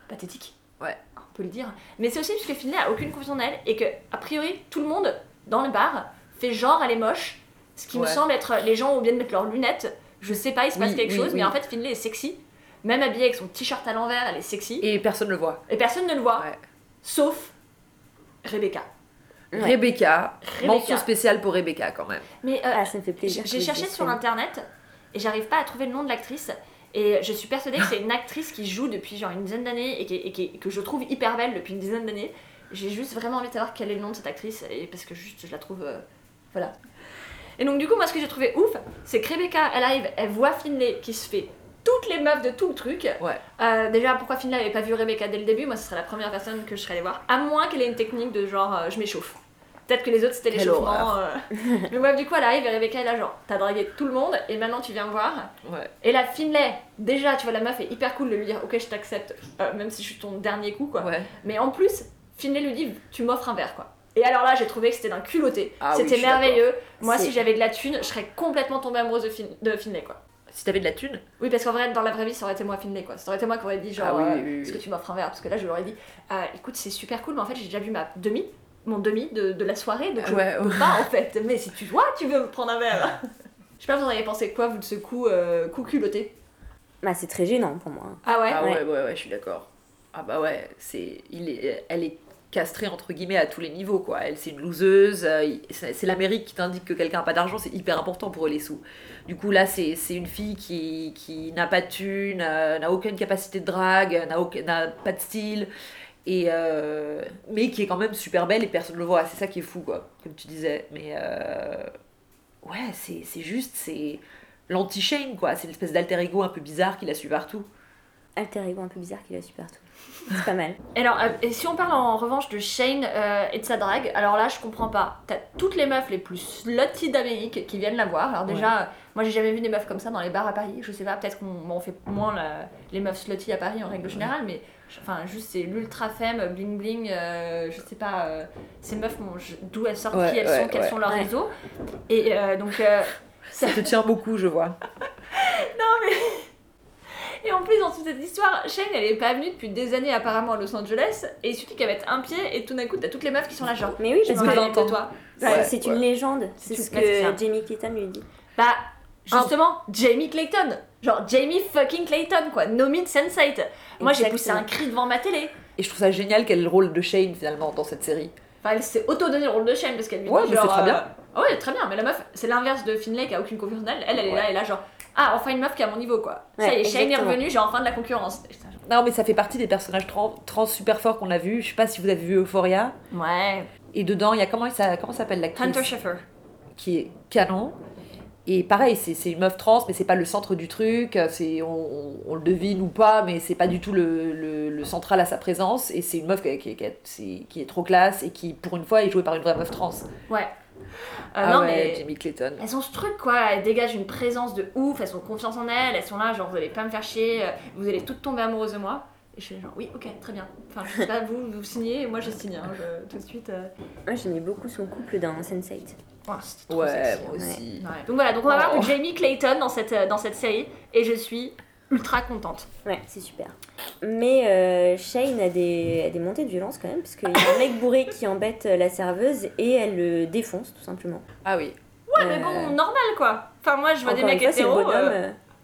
pathétique. Ouais. On peut le dire. Mais c'est aussi parce que Finlay a aucune confiance en elle et que, a priori, tout le monde dans le bar fait genre elle est moche. Ce qui me semble être les gens ont bien de mettre leurs lunettes. Je sais pas, il se passe Oui, quelque oui, chose, oui. mais en fait, Finlay est sexy. Même habillée avec son t-shirt à l'envers, elle est sexy. Et, Et personne le voit. personne ne le voit, Ouais. sauf Rebecca. Ouais. Rebecca, Rebecca. mention spéciale pour Rebecca quand même. Mais euh, Ah, ça me fait plaisir. J'ai cherché sur internet et j'arrive pas à trouver le nom de l'actrice. Et je suis persuadée que c'est une actrice qui joue depuis genre une dizaine d'années et, qui- et qui- que je trouve hyper belle depuis une dizaine d'années. J'ai juste vraiment envie de savoir quel est le nom de cette actrice et parce que juste je la trouve. euh, voilà. Et donc, du coup, moi ce que j'ai trouvé ouf, c'est que Rebecca elle arrive, elle voit Finlay qui se fait toutes les meufs de tout le truc. Ouais. Euh, déjà, pourquoi Finlay avait pas vu Rebecca dès le début? Moi ce serait la première personne que je serais allée voir. À moins qu'elle ait une technique de genre euh, je m'échauffe. Peut-être que les autres c'était l'échauffement. euh. Mais bref, du coup, elle arrive et Rebecca est là, genre, t'as dragué tout le monde et maintenant tu viens me voir. Ouais. Et là, Finlay, déjà, tu vois, la meuf est hyper cool de lui dire, ok, je t'accepte, euh, même si je suis ton dernier coup, quoi. Ouais. Mais en plus, Finlay lui dit, tu m'offres un verre, quoi. Et alors là, j'ai trouvé que c'était d'un culotté. Ah c'était merveilleux. Moi, si j'avais de la thune, je serais complètement tombée amoureuse de, Fin- de Finlay, quoi. Si t'avais de la thune, Oui, parce qu'en vrai, dans la vraie vie, ça aurait été moi, Finlay, quoi. Ça aurait été moi qui aurait dit, genre, Ah oui, euh, oui, oui, est-ce oui. que tu m'offres un verre Parce que là, je leur aurais dit, Ah, écoute, c'est super cool, mais en fait, j'ai déjà vu ma demi, mon demi de, de la soirée, donc je Ouais, peux ouais. pas, en fait. Mais si tu vois, tu veux me prendre un verre. Je sais pas, vous en avez pensé quoi, vous, de ce coup, euh, coup culotté? Bah, c'est très gênant pour moi. Ah ouais? Ah ouais, Ouais. ouais, ouais, je suis d'accord. Ah bah ouais, c'est, il est, elle est castrée entre guillemets à tous les niveaux quoi. Elle c'est une loseuse, euh, c'est l'Amérique qui t'indique que quelqu'un a pas d'argent, c'est hyper important pour eux les sous. Du coup là c'est, une fille qui, qui n'a pas de thune, euh, n'a aucune capacité de drague, n'a, aucun, n'a pas de style, Et euh, mais qui est quand même super belle et personne ne le voit. C'est ça qui est fou, quoi, comme tu disais. Mais euh, ouais, c'est juste, c'est l'anti-Shane, quoi. C'est l'espèce d'alter ego un peu bizarre qui la suit partout. Alter ego un peu bizarre qui la suit partout. C'est pas mal. Alors, euh, si on parle en revanche de Shane euh, et de sa drague, alors là, je comprends pas. T'as toutes les meufs les plus slutty d'Amérique qui viennent la voir. Alors déjà, euh, moi j'ai jamais vu des meufs comme ça dans les bars à Paris. Je sais pas, peut-être qu'on bon, on fait moins la- les meufs slutty à Paris en règle générale, mais enfin, juste c'est l'ultra femme, bling bling, euh, je sais pas, ces meufs, bon, d'où elles sortent, Ouais, qui elles ouais, sont, quels ouais. sont leurs Ouais. réseaux. Et donc, ça, te tient beaucoup, je vois. Et en plus, dans toute cette histoire, Shane, elle est pas venue depuis des années apparemment à Los Angeles, et il suffit qu'elle mette un pied, et tout d'un coup, t'as toutes les meufs qui sont là, genre. Mais oui, Je parce que de toi. Ouais, c'est ouais. une légende. C'est ce ouais, que Jamie Clayton lui dit. Bah, justement, Jamie Clayton. Genre, Jamie fucking Clayton, quoi. Nomin Sensate. Moi, j'ai poussé un cri devant ma télé. Et je trouve ça génial qu'elle ait le rôle de Shane finalement dans cette série. Enfin, elle s'est auto-donné le rôle de Shane parce qu'elle lui Ouais, dit mais genre. c'est très bien. euh, Ouais, très bien, mais la meuf, c'est l'inverse de Finlay qui a aucune confiance en elle. Elle, elle est là, elle est là, genre. Ah, enfin une meuf qui est à mon niveau, quoi. ça Ouais, y est, Shane est exactement. revenu, j'ai enfin de la concurrence. Non, mais ça fait partie des personnages trans, trans super forts qu'on a vus. Je sais pas si vous avez vu Euphoria. Ouais. Et dedans, il y a comment, ça, comment s'appelle l'actrice Hunter Schaeffer. qui est canon. Et pareil, c'est une meuf trans, mais c'est pas le centre du truc. C'est on, on- on le devine ou pas, mais c'est pas du tout le, le- le central à sa présence. Et c'est une meuf qui, qui- qui est- qui est trop classe et qui, pour une fois, est jouée par une vraie meuf trans. Ouais. Euh, ah non, ouais, mais. Jamie Clayton. Elles ont ce truc quoi, elles dégagent une présence de ouf, elles ont confiance en elles, elles sont là, genre vous allez pas me faire chier, euh, vous allez toutes tomber amoureuses de moi. Et je suis genre oui, ok, très bien. Enfin, je sais pas, vous, vous signez, moi je signe, hein, je- tout de suite. euh, Moi, j'aimais beaucoup son couple dans Sense8. ouais, c'était trop Ouais, sexy, moi hein. aussi. Ouais. Donc voilà, donc on va voir Oh. de Jamie Clayton dans cette, euh, dans cette série, et je suis ultra contente. Ouais, c'est super. Mais euh, Shane a des, a des montées de violence quand même, parce qu'il y a un mec bourré qui embête euh, la serveuse et elle le défonce tout simplement. Ah oui. Ouais, mais bon, normal quoi. Enfin, moi je vois des Encore mecs hétéros.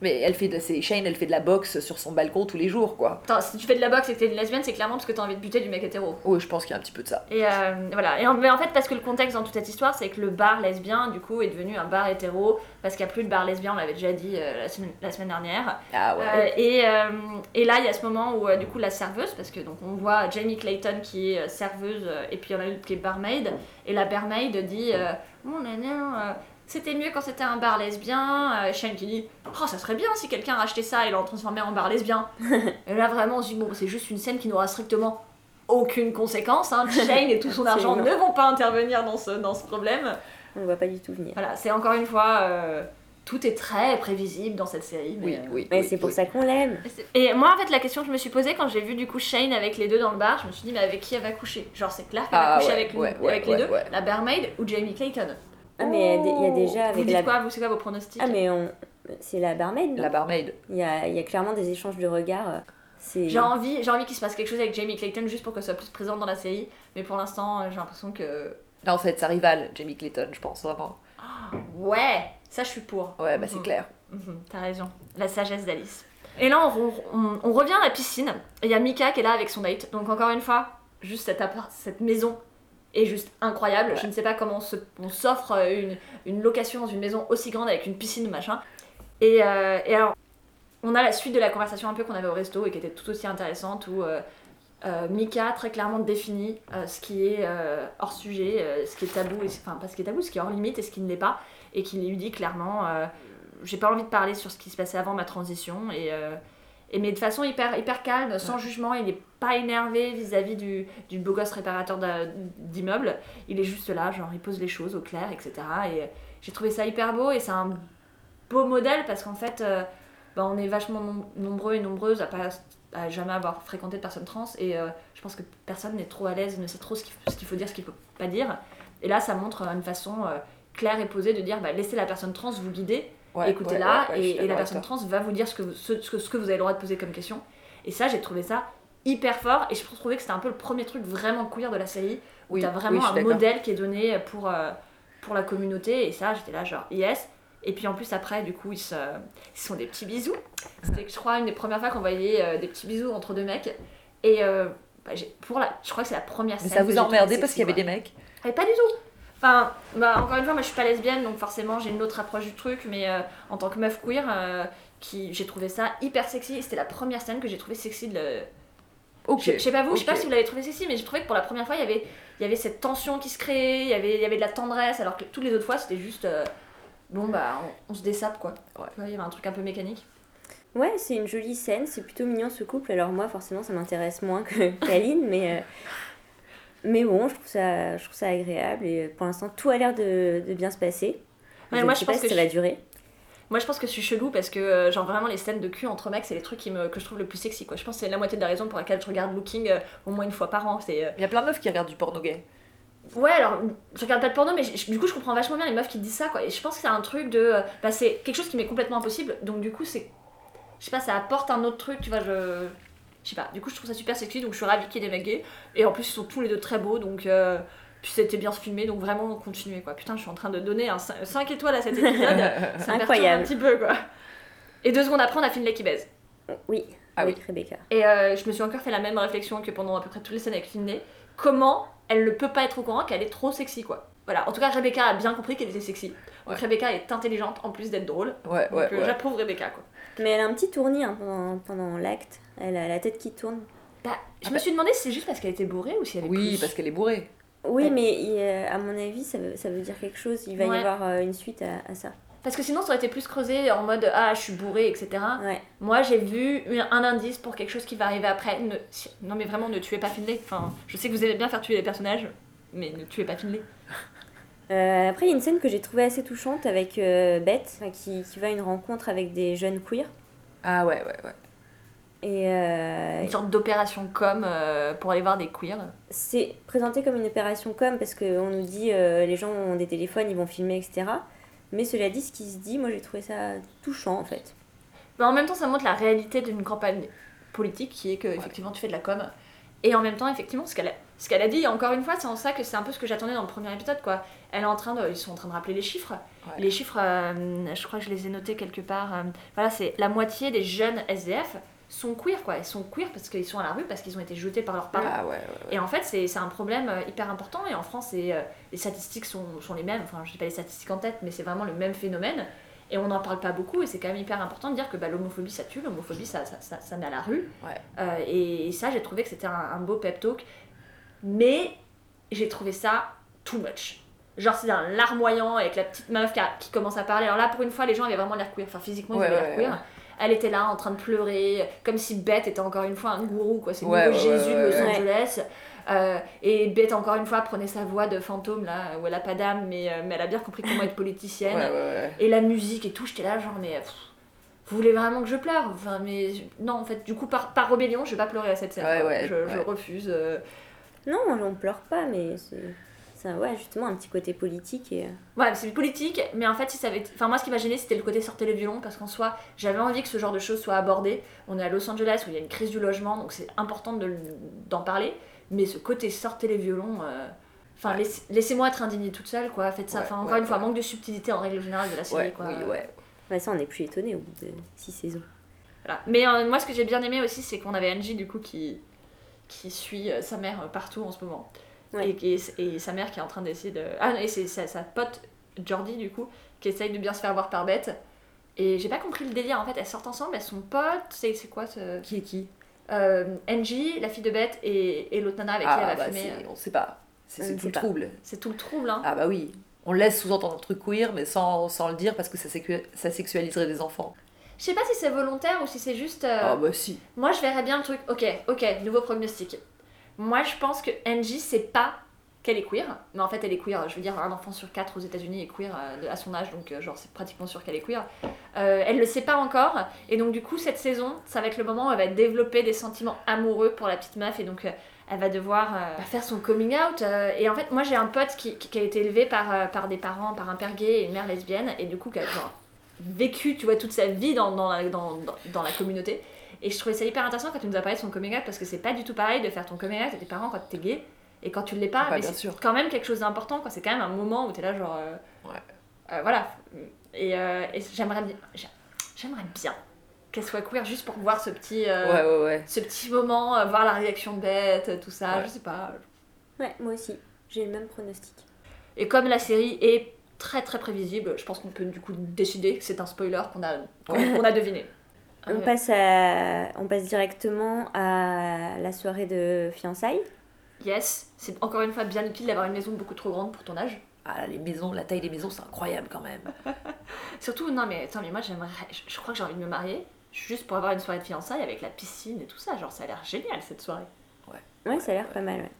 Mais elle fait de, c'est Shane, elle fait de la boxe sur son balcon tous les jours, quoi. Attends, si tu fais de la boxe et que t'es une lesbienne, c'est clairement parce que t'as envie de buter du mec hétéro. Oui, je pense qu'il y a un petit peu de ça. Et euh, voilà. Et en, mais en fait, parce que le contexte dans toute cette histoire, c'est que le bar lesbien, du coup, est devenu un bar hétéro, parce qu'il n'y a plus de bar lesbien, on l'avait déjà dit euh, la, semaine, la semaine dernière. Ah ouais. Euh, et, et là, il y a ce moment où, du coup, la serveuse, parce que donc on voit Jamie Clayton qui est serveuse, et puis il y en a une qui est barmaid, et la barmaid dit Mon nanan, euh, c'était mieux quand c'était un bar lesbien. Euh, Shane qui dit Oh, ça serait bien si quelqu'un rachetait ça et l'en transformait en bar lesbien. et là, vraiment, on se dit Bon, c'est juste une scène qui n'aura strictement aucune conséquence. Hein. Shane et tout son argent ne vont pas intervenir dans ce, dans ce problème. On le voit pas du tout venir. Voilà, c'est encore une fois. euh, tout est très prévisible dans cette série. Mais, oui, euh, oui. Oui, c'est pour oui. ça qu'on l'aime. et moi, en fait, la question que je me suis posée quand j'ai vu du coup Shane avec les deux dans le bar, je me suis dit, mais avec qui elle va coucher? Genre, c'est clair qu'elle va Ah coucher ouais, avec, lui- ouais, ouais, avec les ouais, deux ouais. La barmaid ou Jamie Clayton? Ah, mais il y a- il y a déjà Vous avec dites la. quoi Vous, c'est quoi vos pronostics Ah, mais on... c'est la barmaid. La barmaid. Il y a, il y a clairement des échanges de regards. euh, C'est. J'ai envie, j'ai envie qu'il se passe quelque chose avec Jamie Clayton juste pour qu'elle soit plus présente dans la série, mais pour l'instant, euh, j'ai l'impression que. Non, ça va être sa rivale, Jamie Clayton, je pense, vraiment. Ouais Ça, je suis pour. Ouais, bah c'est Mhm. clair. Mhm, T'as raison. La sagesse d'Alice. Et là, on, on- on revient à la piscine. Et il y a Mika qui est là avec son date. Donc, encore une fois, juste cette, appart- cette maison est juste incroyable. Je ne sais pas comment on s'offre euh, une, une location dans une maison aussi grande avec une piscine, machin. Et, euh, et alors, on a la suite de la conversation un peu qu'on avait au resto et qui était tout aussi intéressante où euh, euh, Mika très clairement définit euh, ce qui est euh, hors sujet, ce qui est tabou, et, enfin pas ce qui est tabou, ce qui est hors limite et ce qui ne l'est pas. Et qui lui dit clairement j'ai pas envie de parler sur ce qui se passait avant ma transition et, et mais de façon hyper hyper calme sans jugement il est pas énervé vis-à-vis du, du beau gosse réparateur d'immeuble. Il est juste là genre il pose les choses au clair etc et j'ai trouvé ça hyper beau et c'est un beau modèle parce qu'en fait euh, bah, on est vachement nom- nombreux et nombreuses à pas à jamais avoir fréquenté de personnes trans. Et euh, je pense que personne n'est trop à l'aise ne sait trop ce qu'il ce qu'il faut dire ce qu'il faut pas dire. Et là ça montre une façon euh, claire et posée de dire bah, laissez la personne trans vous guider Ouais, écoutez-la ouais, ouais, et, et la personne trans va vous dire ce que, vous, ce, ce que, ce que vous avez le droit de poser comme question. Et ça, j'ai trouvé ça hyper fort et je trouvais que c'était un peu le premier truc vraiment queer de la série où Oui, t'as vraiment un modèle qui est donné pour, euh, pour la communauté et ça, j'étais là genre yes. Et puis en plus après, du coup, ils se, ils se font des petits bisous. C'était, je crois, une des premières fois qu'on voyait euh, des petits bisous entre deux mecs. Et euh, bah, pour la, je crois que c'est la première Mais scène. ça que vous emmerdé parce qu'il y avait des mecs? Mais pas du tout. Enfin, bah, encore une fois, moi je suis pas lesbienne, donc forcément j'ai une autre approche du truc, mais euh, en tant que meuf queer, euh, qui, j'ai trouvé ça hyper sexy. C'était la première scène que j'ai trouvé sexy de, Ok. Je je sais pas vous, je sais pas si vous l'avez trouvé sexy, mais j'ai trouvé que pour la première fois, il y avait, il y avait cette tension qui se créait, il y avait, il y avait de la tendresse, alors que toutes les autres fois, c'était juste. euh, bon, bah, on, on se dessape quoi. Ouais. Il y avait un truc un peu mécanique. Ouais, c'est une jolie scène, c'est plutôt mignon ce couple. Alors moi, forcément, ça m'intéresse moins que Kaline, mais, euh, mais bon, je trouve, ça, je trouve ça agréable et pour l'instant, tout a l'air de, de bien se passer. Ouais, je moi, ne je sais pense pas si que ça je- va durer. Moi, je pense que je suis chelou parce que, euh, genre, vraiment, les scènes de cul entre mecs, c'est les trucs qui me, que je trouve le plus sexy quoi. Je pense que c'est la moitié de la raison pour laquelle je regarde Looking euh, au moins une fois par an. C'est. euh, Il y a plein de meufs qui regardent du porno gay. Ouais, alors, je regarde pas de porno, mais je- du coup, je comprends vachement bien les meufs qui disent ça, quoi. Et je pense que c'est un truc de. euh, Bah, c'est quelque chose qui m'est complètement impossible, donc du coup, c'est. Je sais pas, ça apporte un autre truc, tu vois, je. Je sais pas, du coup, je trouve ça super sexy, donc je suis ravie qu'il y ait des mecs gays. Et en plus, ils sont tous les deux très beaux, donc. euh, Puis c'était bien filmé, donc vraiment continuez quoi. Putain, je suis en train de donner un 5 étoiles à cet épisode. ça Incroyable. un petit peu quoi. Et deux secondes après, on a Finlay qui baise. Oui, Ah avec Rebecca. Et euh, je me suis encore fait la même réflexion que pendant à peu près toutes les scènes avec Finlay. Comment elle ne peut pas être au courant qu'elle est trop sexy, quoi. Voilà, en tout cas, Rebecca a bien compris qu'elle était sexy. Donc Ouais. Rebecca est intelligente en plus d'être drôle. Ouais, Donc ouais, euh, ouais. j'approuve Rebecca, quoi. Mais elle a un petit tournis hein, pendant, pendant l'acte. Elle a la tête qui tourne. Bah, je Ah me bah- suis demandé si c'est juste parce qu'elle était bourrée ou si elle est Oui, plus. parce qu'elle est bourrée. Oui, mais il, euh, à mon avis, ça veut, ça veut dire quelque chose. Il va Ouais. y avoir euh, une suite à, à ça. Parce que sinon, ça aurait été plus creusé en mode Ah, je suis bourrée, etc. Ouais. Moi, j'ai vu un un indice pour quelque chose qui va arriver après. Ne- si- Non, mais vraiment, ne tuez pas Finlay. Enfin, je sais que vous aimez bien faire tuer les personnages, mais ne tuez pas Finlay. Euh, après, il y a une scène que j'ai trouvée assez touchante avec euh, Beth, qui, qui va à une rencontre avec des jeunes queers. Ah ouais, ouais, ouais. Et euh, Une sorte d'opération com euh, pour aller voir des queers. c'est présenté comme une opération com parce qu'on nous dit les gens ont des téléphones, ils vont filmer, etc. Mais cela dit, ce qui se dit, moi j'ai trouvé ça touchant en fait. Mais en même temps, ça montre la réalité d'une campagne politique qui est que effectivement tu fais de la com. Et en même temps, effectivement, ce qu'elle a, ce qu'elle a dit, encore une fois, c'est en ça que c'est un peu ce que j'attendais dans le premier épisode, quoi. Elle est en train de, ils sont en train de rappeler les chiffres. Ouais. Les chiffres, euh, je crois que je les ai notés quelque part. euh, voilà, c'est la moitié des jeunes SDF sont queer, quoi. Ils sont queer parce qu'ils sont à la rue, parce qu'ils ont été jetés par leurs parents. Ah ouais, ouais, ouais. Et en fait, c'est c'est un problème euh, hyper important. Et en France, euh, les statistiques sont, sont les mêmes. Enfin, je n'ai pas les statistiques en tête, mais c'est vraiment le même phénomène. Et on n'en parle pas beaucoup. Et c'est quand même hyper important de dire que bah, l'homophobie, ça tue. L'homophobie, ça, ça, ça, ça met à la rue. Ouais. Euh, et, ça, j'ai trouvé que c'était un, un beau pep talk. Mais j'ai trouvé ça too much. Genre, c'est un larmoyant avec la petite meuf qui, a- qui commence à parler. Alors là, pour une fois, les gens avaient vraiment l'air queer. Enfin, physiquement, ils Ouais, avaient ouais, l'air queer. ouais. Elle était là en train de pleurer, comme si Beth était encore une fois un gourou, quoi. C'est le Jésus de Los. Angeles. Euh, et Beth, encore une fois, prenait sa voix de fantôme, là, où elle a pas d'âme, mais, euh, mais elle a bien compris comment être politicienne. Et la musique et tout, j'étais là, genre, mais pff, vous voulez vraiment que je pleure? Enfin, mais non, en fait, du coup, par, par rébellion, je vais pas pleurer à cette scène. Ouais, quoi. ouais, je, je refuse. euh. Non, on pleure pas, mais c'est ouais, justement un petit côté politique. Et... euh, Ouais, c'est politique, mais en fait, si ça avait Enfin, moi, ce qui m'a gêné, c'était le côté sortez le violon, parce qu'en soi, j'avais envie que ce genre de choses soit abordé. On est à Los Angeles où il y a une crise du logement, donc c'est important de d'en parler. Mais ce côté sortez les violons. euh, Enfin, Ouais. laisse- laissez-moi être indignée toute seule, quoi. Faites ça. Ouais, Enfin, encore ouais, une fois, ouais. manque de subtilité en règle générale de la série, Ouais, quoi. oui, ouais. Ouais, ça, on n'est plus étonné au bout de six saisons. Voilà. Mais euh, moi, ce que j'ai bien aimé aussi, c'est qu'on avait Angie, du coup, qui, qui suit euh, sa mère euh, partout en ce moment. Ouais. Et, et, et sa mère qui est en train d'essayer de. Ah, et c'est sa, sa pote, Jordi, du coup, qui essaye de bien se faire voir par Beth. Et j'ai pas compris le délire, en fait, elles sortent ensemble, elles sont potes, c'est c'est quoi ce. Qui est qui? Euh, Angie, la fille de Beth, et, et l'autre nana avec qui Ah elle va bah fumer. c'est- on sait pas. C'est tout le trouble. C'est tout le trouble, hein. Ah bah oui. On laisse sous-entendre un truc queer, mais sans, sans le dire parce que ça, ça sexualiserait des enfants. Je sais pas si c'est volontaire ou si c'est juste. euh, Ah bah si. Moi, je verrais bien le truc. Ok, ok, nouveau prognostic. Moi, je pense que Angie sait pas qu'elle est queer, mais en fait, elle est queer. Je veux dire, un enfant sur quatre aux États-Unis est queer euh, à son âge, donc euh, genre c'est pratiquement sûr qu'elle est queer. Euh, elle le sait pas encore, et donc du coup, cette saison, ça va être le moment où elle va développer des sentiments amoureux pour la petite meuf, et donc elle va devoir faire son coming out. et en fait, moi, j'ai un pote qui, qui- qui a été élevé par, par des parents, par un père gay et une mère lesbienne, et du coup, qui a genre vécu, tu vois, toute sa vie dans, dans, la, dans, dans- la communauté. Et je trouvais ça hyper intéressant quand tu nous as parlé de son coming out parce que c'est pas du tout pareil de faire ton coming out à tes parents quand t'es gay et quand tu l'es pas. Bah, mais c'est quand même quelque chose d'important, quoi. C'est quand même un moment où t'es là, genre. euh, Ouais. euh, voilà. Et, euh, et j'aimerais bien. j'a- J'aimerais bien qu'elle soit queer juste pour voir ce petit, euh, Ouais, ouais, ouais. ce petit moment, euh, voir la réaction de Bête, tout ça, Ouais. je sais pas. Ouais, moi aussi. J'ai le même pronostic. Et comme la série est très très prévisible, je pense qu'on peut du coup décider que c'est un spoiler qu'on a, qu'on a deviné. On, Ouais. passe à... on passe directement à la soirée de fiançailles. Yes, c'est encore une fois bien utile d'avoir une maison beaucoup trop grande pour ton âge. Ah, les maisons, la taille des maisons, c'est incroyable quand même. Surtout, non mais attends, mais moi j'aimerais, je, je crois que j'ai envie de me marier juste pour avoir une soirée de fiançailles avec la piscine et tout ça. Genre, ça a l'air génial cette soirée. Ouais, ça a l'air pas mal. ouais.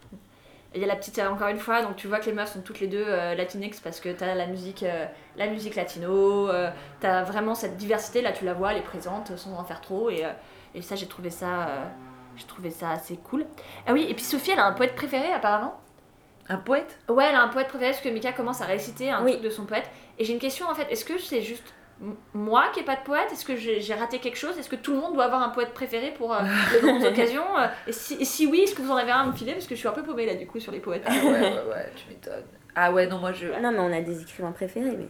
Il y a la petite, encore une fois, donc tu vois que les meufs sont toutes les deux euh, latinx parce que t'as la musique, euh, la musique latino, euh, t'as vraiment cette diversité, là tu la vois, elle est présente sans en faire trop et, euh, et ça j'ai trouvé ça, j'ai trouvé ça assez cool. Ah oui, et puis Sophie elle a un poète préféré apparemment. Un poète? Ouais, elle a un poète préféré parce que Mika commence à réciter un Oui. truc de son poète. Et j'ai une question en fait, est-ce que c'est juste moi qui ai pas de poète Est-ce que j'ai raté quelque chose? Est-ce que tout le monde doit avoir un poète préféré pour euh, de grandes occasions? Euh, et, si, et si oui, est-ce que vous en avez un à me filer? Parce que je suis un peu paumée là du coup sur les poètes. Ah ouais, ouais, ouais, tu m'étonnes. Ah ouais, non, moi je. Non, mais on a des écrivains préférés, mais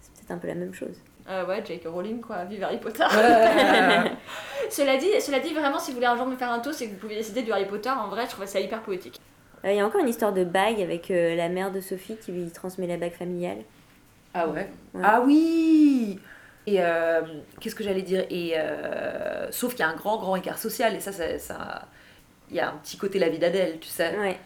c'est peut-être un peu la même chose. Euh, ouais, J.K. Rowling quoi, vive Harry Potter. Ouais. cela, dit, cela dit, vraiment, si vous voulez un jour me faire un toast et que vous pouvez décider du Harry Potter, en vrai, je trouve ça hyper poétique. Euh, Il y a encore une histoire de bague avec euh, la mère de Sophie qui lui transmet la bague familiale. Ah ouais. Ouais. Ah oui Et euh, qu'est-ce que j'allais dire Et euh, sauf qu'il y a un grand, grand écart social et ça, ça, ça- il y a un petit côté la vie d'Adèle, tu sais. Ouais,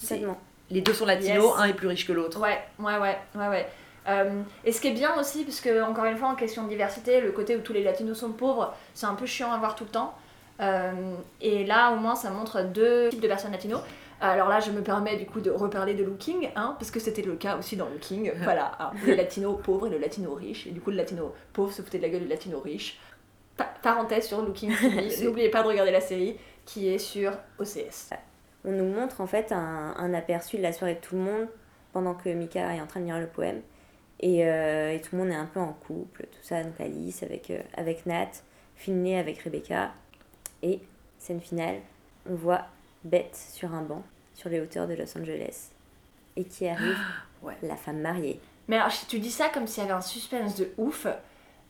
complètement. Les deux sont latinos, Yes. un est plus riche que l'autre. Ouais, ouais, ouais, ouais, ouais. Euh, et ce qui est bien aussi, parce que encore une fois, en question de diversité, le côté où tous les latinos sont pauvres, c'est un peu chiant à voir tout le temps. Euh, et là, au moins, ça montre deux types de personnes latinos. Alors là, je me permets du coup de reparler de Looking, hein, parce que c'était le cas aussi dans Looking. Voilà, hein, les latinos pauvres et le latino riche. Et du coup, le latino pauvre se foutait de la gueule du latino riche. Pa- parenthèse sur Looking n'oubliez pas de regarder la série qui est sur OCS. On nous montre en fait un, un aperçu de la soirée de tout le monde pendant que Mika est en train de lire le poème. Et, euh, et tout le monde est un peu en couple, tout ça. Donc Alice avec, euh, avec Nat, Finlay avec Rebecca. Et scène finale, on voit Beth sur un banc sur les hauteurs de Los Angeles. Et qui arrive Ouais. la femme mariée. Mais alors, tu dis ça comme s'il y avait un suspense de ouf, euh,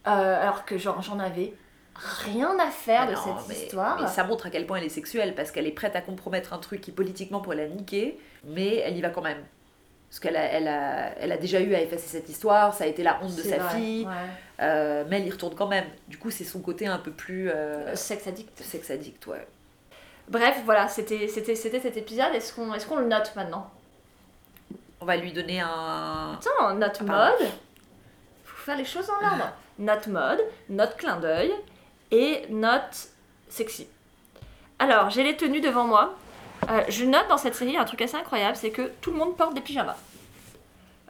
alors que genre j'en avais rien à faire de Ah non, cette mais- histoire. Mais ça montre à quel point elle est sexuelle parce qu'elle est prête à compromettre un truc qui politiquement pourrait la niquer, mais elle y va quand même. Parce qu'elle a, elle a, elle a déjà eu à effacer cette histoire, ça a été la honte de sa vrai, fille, ouais. euh, mais elle y retourne quand même. Du coup, c'est son côté un peu plus Euh, Sex addict. sex addict, ouais. Bref, voilà, c'était cet épisode. Est-ce qu'on est qu'on le note maintenant? On va lui donner un. Attends, note Ah, mode. Faut faire les choses en ordre. Note mode, note clin d'œil et note sexy. Alors, j'ai les tenues devant moi. Euh, je note dans cette série un truc assez incroyable, c'est que tout le monde porte des pyjamas.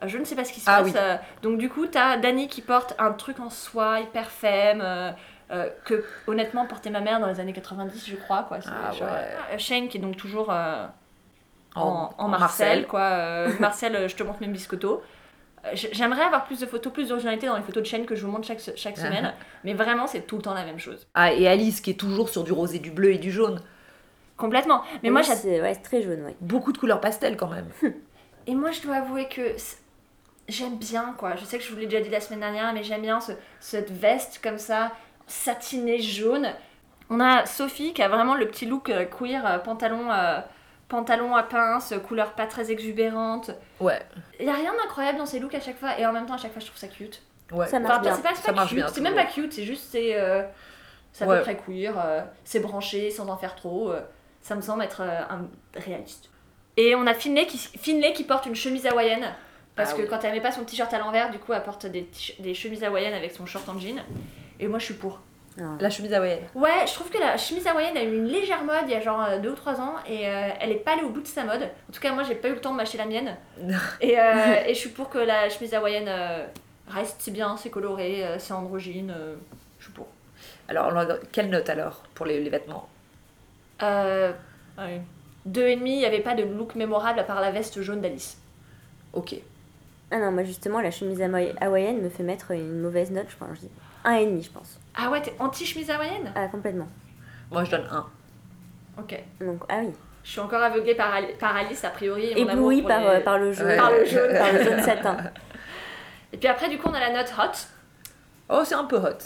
Euh, je ne sais pas ce qui se Ah passe. oui. euh, donc du coup, t'as Dani qui porte un truc en soie hyper femme, euh, euh, que honnêtement portait ma mère dans les années 90, je crois. Quoi. Ah genre, ouais. euh, Shane qui est donc toujours euh, en, en Marcel, quoi. Euh, Marcel, euh, je te montre mes biscottos. Euh, J'aimerais avoir plus de photos, plus d'originalité dans les photos de Shane que je vous montre chaque, chaque semaine, mais vraiment c'est tout le temps la même chose. Ah, et Alice qui est toujours sur du rosé, du bleu et du jaune. Complètement. Mais moi, Oui, j'ad- c'est ouais, très jaune, ouais. Beaucoup de couleurs pastel quand même. Et moi, je dois avouer que j'aime bien, quoi. Je sais que je vous l'ai déjà dit la semaine dernière, mais j'aime bien ce- cette veste comme ça, satinée jaune. On a Sophie qui a vraiment le petit look euh, queer, euh, pantalon, euh, pantalon à pince, couleur pas très exubérante. Ouais. Il y a rien d'incroyable dans ces looks à chaque fois, et en même temps, à chaque fois, je trouve ça cute. ouais. Ça marche Enfin, bien. c'est pas, c'est Ça pas marche cute, bien, c'est même pas cute, c'est juste, c'est euh, c'est à Ouais. peu près queer, euh, c'est branché sans en faire trop. euh, ça me semble être euh, un réaliste. Et on a Finlay qui, Finlay qui porte une chemise hawaïenne. Parce Ah que oui. quand elle met pas son t-shirt à l'envers, du coup, elle porte des, des chemises hawaïennes avec son short en jean. Et moi, je suis pour. Ah. La chemise hawaïenne. Ouais, je trouve que la chemise hawaïenne a eu une légère mode il y a genre 2 ou 3 ans et euh, elle est pas allée au bout de sa mode. En tout cas, moi j'ai pas eu le temps de m'acheter la mienne. et, euh, et je suis pour que la chemise hawaïenne euh, reste, c'est bien, c'est coloré, euh, c'est androgyne. euh, je suis pour. Alors, quelle note alors pour les, les vêtements? Euh, ouais. Deux et demi, il n'y avait pas de look mémorable à part la veste jaune d'Alice. Ok. Ah non, moi justement, la chemise hawaï- hawaïenne me fait mettre une mauvaise note, je pense. Je dis un et demi, je pense. Ah ouais, t'es anti-chemise hawaïenne? Ah, complètement. Moi, je donne un. Ok. Donc, ah oui. Je suis encore aveuglée par, Ali- par Alice, a priori. et mon amour Ébloui pour par, les- euh, par le jaune. Ouais. Par le jaune. par le jaune satin. Et puis après, du coup, on a la note hot. Oh, c'est un peu hot.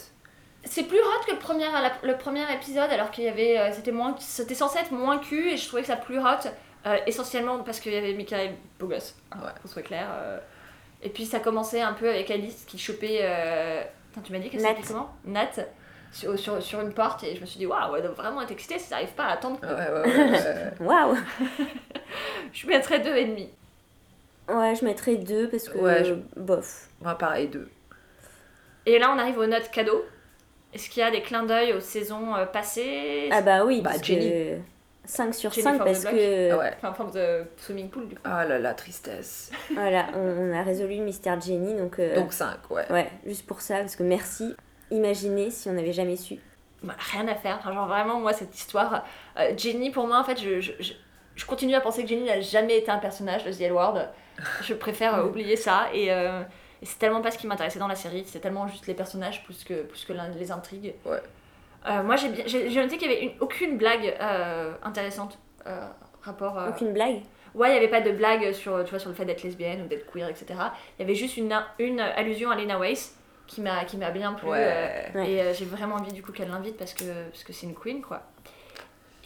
C'est plus hot que le premier, la- le premier épisode, alors qu'il y avait, euh, c'était moins, c'était censé être moins cul et je trouvais que ça plus hot, euh, essentiellement parce qu'il y avait gosse, hein, Ouais. qu'on soit clair. euh. Et puis ça commençait un peu avec Alice qui chopait, euh... tu m'as dit qu'elle Nat. s'appelait comment? Nat, sur, sur, sur une porte et je me suis dit waouh, elle doit vraiment être excitée si n'arrive pas à attendre. Ouais, ouais, ouais, ouais. Waouh Je mettrais deux et demi. Ouais, je mettrais deux parce que. Ouais, je- Bof. Moi, pareil, deux. Et là, on arrive aux notes cadeaux. Est-ce qu'il y a des clins d'œil aux saisons euh, passées? Ah bah oui, Bah, parce Jenny. que 5 sur Jenny 5 forme de parce que. Ah ouais. Enfin, en forme de swimming pool, du coup. Ah là là, tristesse. Voilà, on, on a résolu le mystère Jenny donc. euh, Donc 5, ouais. Ouais, juste pour ça, parce que merci. Imaginez si on n'avait jamais su. Bah, rien à faire. Enfin, genre vraiment, moi, cette histoire. euh, Jenny, pour moi, en fait, je, je, je, je continue à penser que Jenny n'a jamais été un personnage de The L. Je préfère euh, oublier ça. Et, euh, et c'est tellement pas ce qui m'intéressait dans la série. C'est tellement juste les personnages plus que, plus que les intrigues. Ouais. Euh, moi, j'ai j'ai j'ai noté qu'il y avait une- aucune blague euh, intéressante. euh, rapport. euh, Aucune blague? Ouais, il n'y avait pas de blague sur, tu vois, sur le fait d'être lesbienne ou d'être queer, etc. Il y avait juste une, une allusion à Lena Weiss qui m'a qui m'a bien plu. euh, Ouais. Ouais. et euh, j'ai vraiment envie du coup qu'elle l'invite parce que parce que c'est une queen quoi.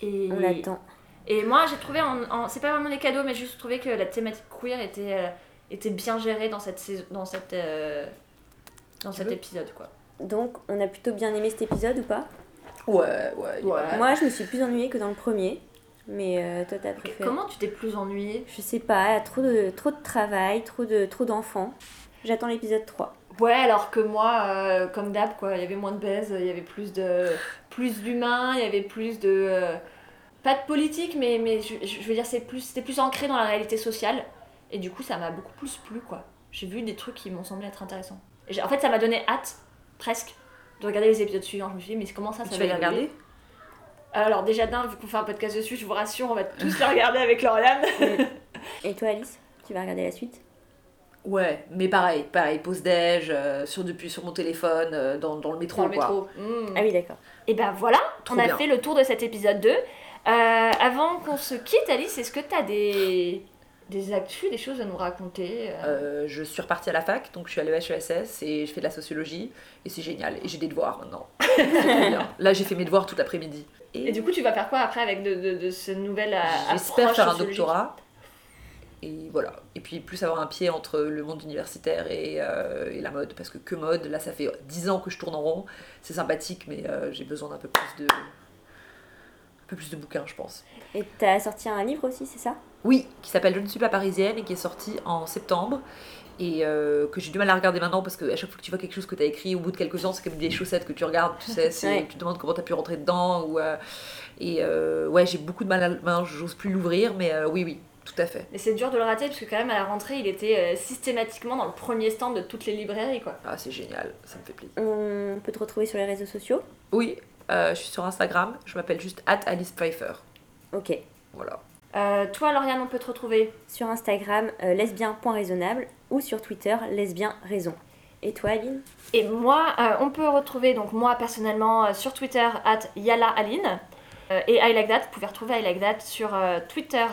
Et, On l'attend. et moi j'ai trouvé en, en- c'est pas vraiment des cadeaux mais juste trouvé que la thématique queer était euh, était bien gérée dans cette saison dans cette euh, dans cet épisode quoi. Donc, on a plutôt bien aimé cet épisode ou pas? Ouais, ouais. Ouais. Moi, je me suis plus ennuyée que dans le premier. Mais euh, toi, t'as préféré. Comment tu t'es plus ennuyée? Je sais pas, trop de, trop de travail, trop de trop d'enfants. J'attends l'épisode 3. Ouais, alors que moi, euh, comme d'hab, quoi, il y avait moins de baise, il y avait plus de plus d'humains, il y avait plus de euh, pas de politique, mais mais je, je veux dire c'est plus c'était plus ancré dans la réalité sociale et du coup ça m'a beaucoup plus plu quoi. J'ai vu des trucs qui m'ont semblé être intéressants. En fait, ça m'a donné hâte presque de regarder les épisodes suivants. Je me suis dit mais comment ça ça Tu va vas les regarder? Alors déjà d'un, vu qu'on fait un podcast dessus, je vous rassure, on va tous les regarder avec Lauriane. Et toi, Alice Tu vas regarder la suite? Ouais, mais pareil, pareil, pause déj, euh, sur, depuis sur mon téléphone, euh, dans, dans le métro, Dans le quoi. métro. Mm. Ah oui, d'accord. Et ben voilà, Trop on a bien. fait le tour de cet épisode 2. Euh, avant qu'on se quitte, Alice, est-ce que tu as des, des actus, des choses à nous raconter euh Euh, je suis repartie à la fac, donc je suis allée au HESS et je fais de la sociologie, et c'est génial. Et j'ai des devoirs maintenant. Bien. Là, j'ai fait mes devoirs tout l'après-midi. Et du coup, tu vas faire quoi après avec de, de, de ce nouvel euh, J'espère faire un doctorat. Et voilà. Et puis plus avoir un pied entre le monde universitaire et, euh, et la mode. Parce que que mode, là ça fait 10 ans que je tourne en rond. C'est sympathique, mais euh, j'ai besoin d'un peu plus de. Peu plus de bouquins, je pense. Et t'as sorti un livre aussi, c'est ça? Oui, qui s'appelle Je ne suis pas parisienne et qui est sorti en septembre. Et euh, que j'ai du mal à regarder maintenant parce que à chaque fois que tu vois quelque chose que tu as écrit, au bout de quelques ans, c'est comme des chaussettes que tu regardes, tu sais, Ouais. tu te demandes comment tu as pu rentrer dedans. Ou, euh, et euh, ouais, j'ai beaucoup de mal à maintenant, j'ose plus l'ouvrir, mais euh, oui, oui, tout à fait. Mais c'est dur de le rater parce que quand même à la rentrée, il était euh, systématiquement dans le premier stand de toutes les librairies quoi. Ah, c'est génial, ça me fait plaisir. On peut te retrouver sur les réseaux sociaux? Oui, je suis sur Instagram, je m'appelle juste Alice Pfeiffer. Ok. Voilà. Euh, toi, Lauriane, on peut te retrouver Sur Instagram, euh, lesbien.raisonnable ou sur Twitter, lesbien raison. Et toi, Aline? Et moi, euh, on peut retrouver donc moi personnellement euh, sur Twitter at YalaAline euh, et I like that. Vous pouvez retrouver I like that sur euh, Twitter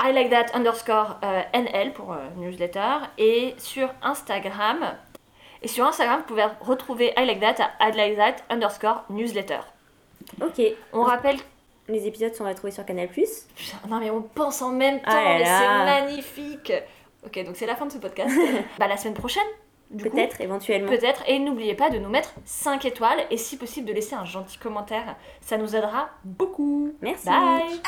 I like that underscore euh, NL pour euh, newsletter et sur Instagram. Et sur Instagram, vous pouvez retrouver I like that à I like that underscore newsletter. Ok. On rappelle. Les épisodes sont retrouvés sur Canal+. Putain, non mais on pense en même temps, Ah là mais là. c'est magnifique. Ok, donc c'est la fin de ce podcast. bah la semaine prochaine. du coup. Peut-être, éventuellement. Peut-être. Et n'oubliez pas de nous mettre 5 étoiles et si possible de laisser un gentil commentaire. Ça nous aidera beaucoup. Merci. Bye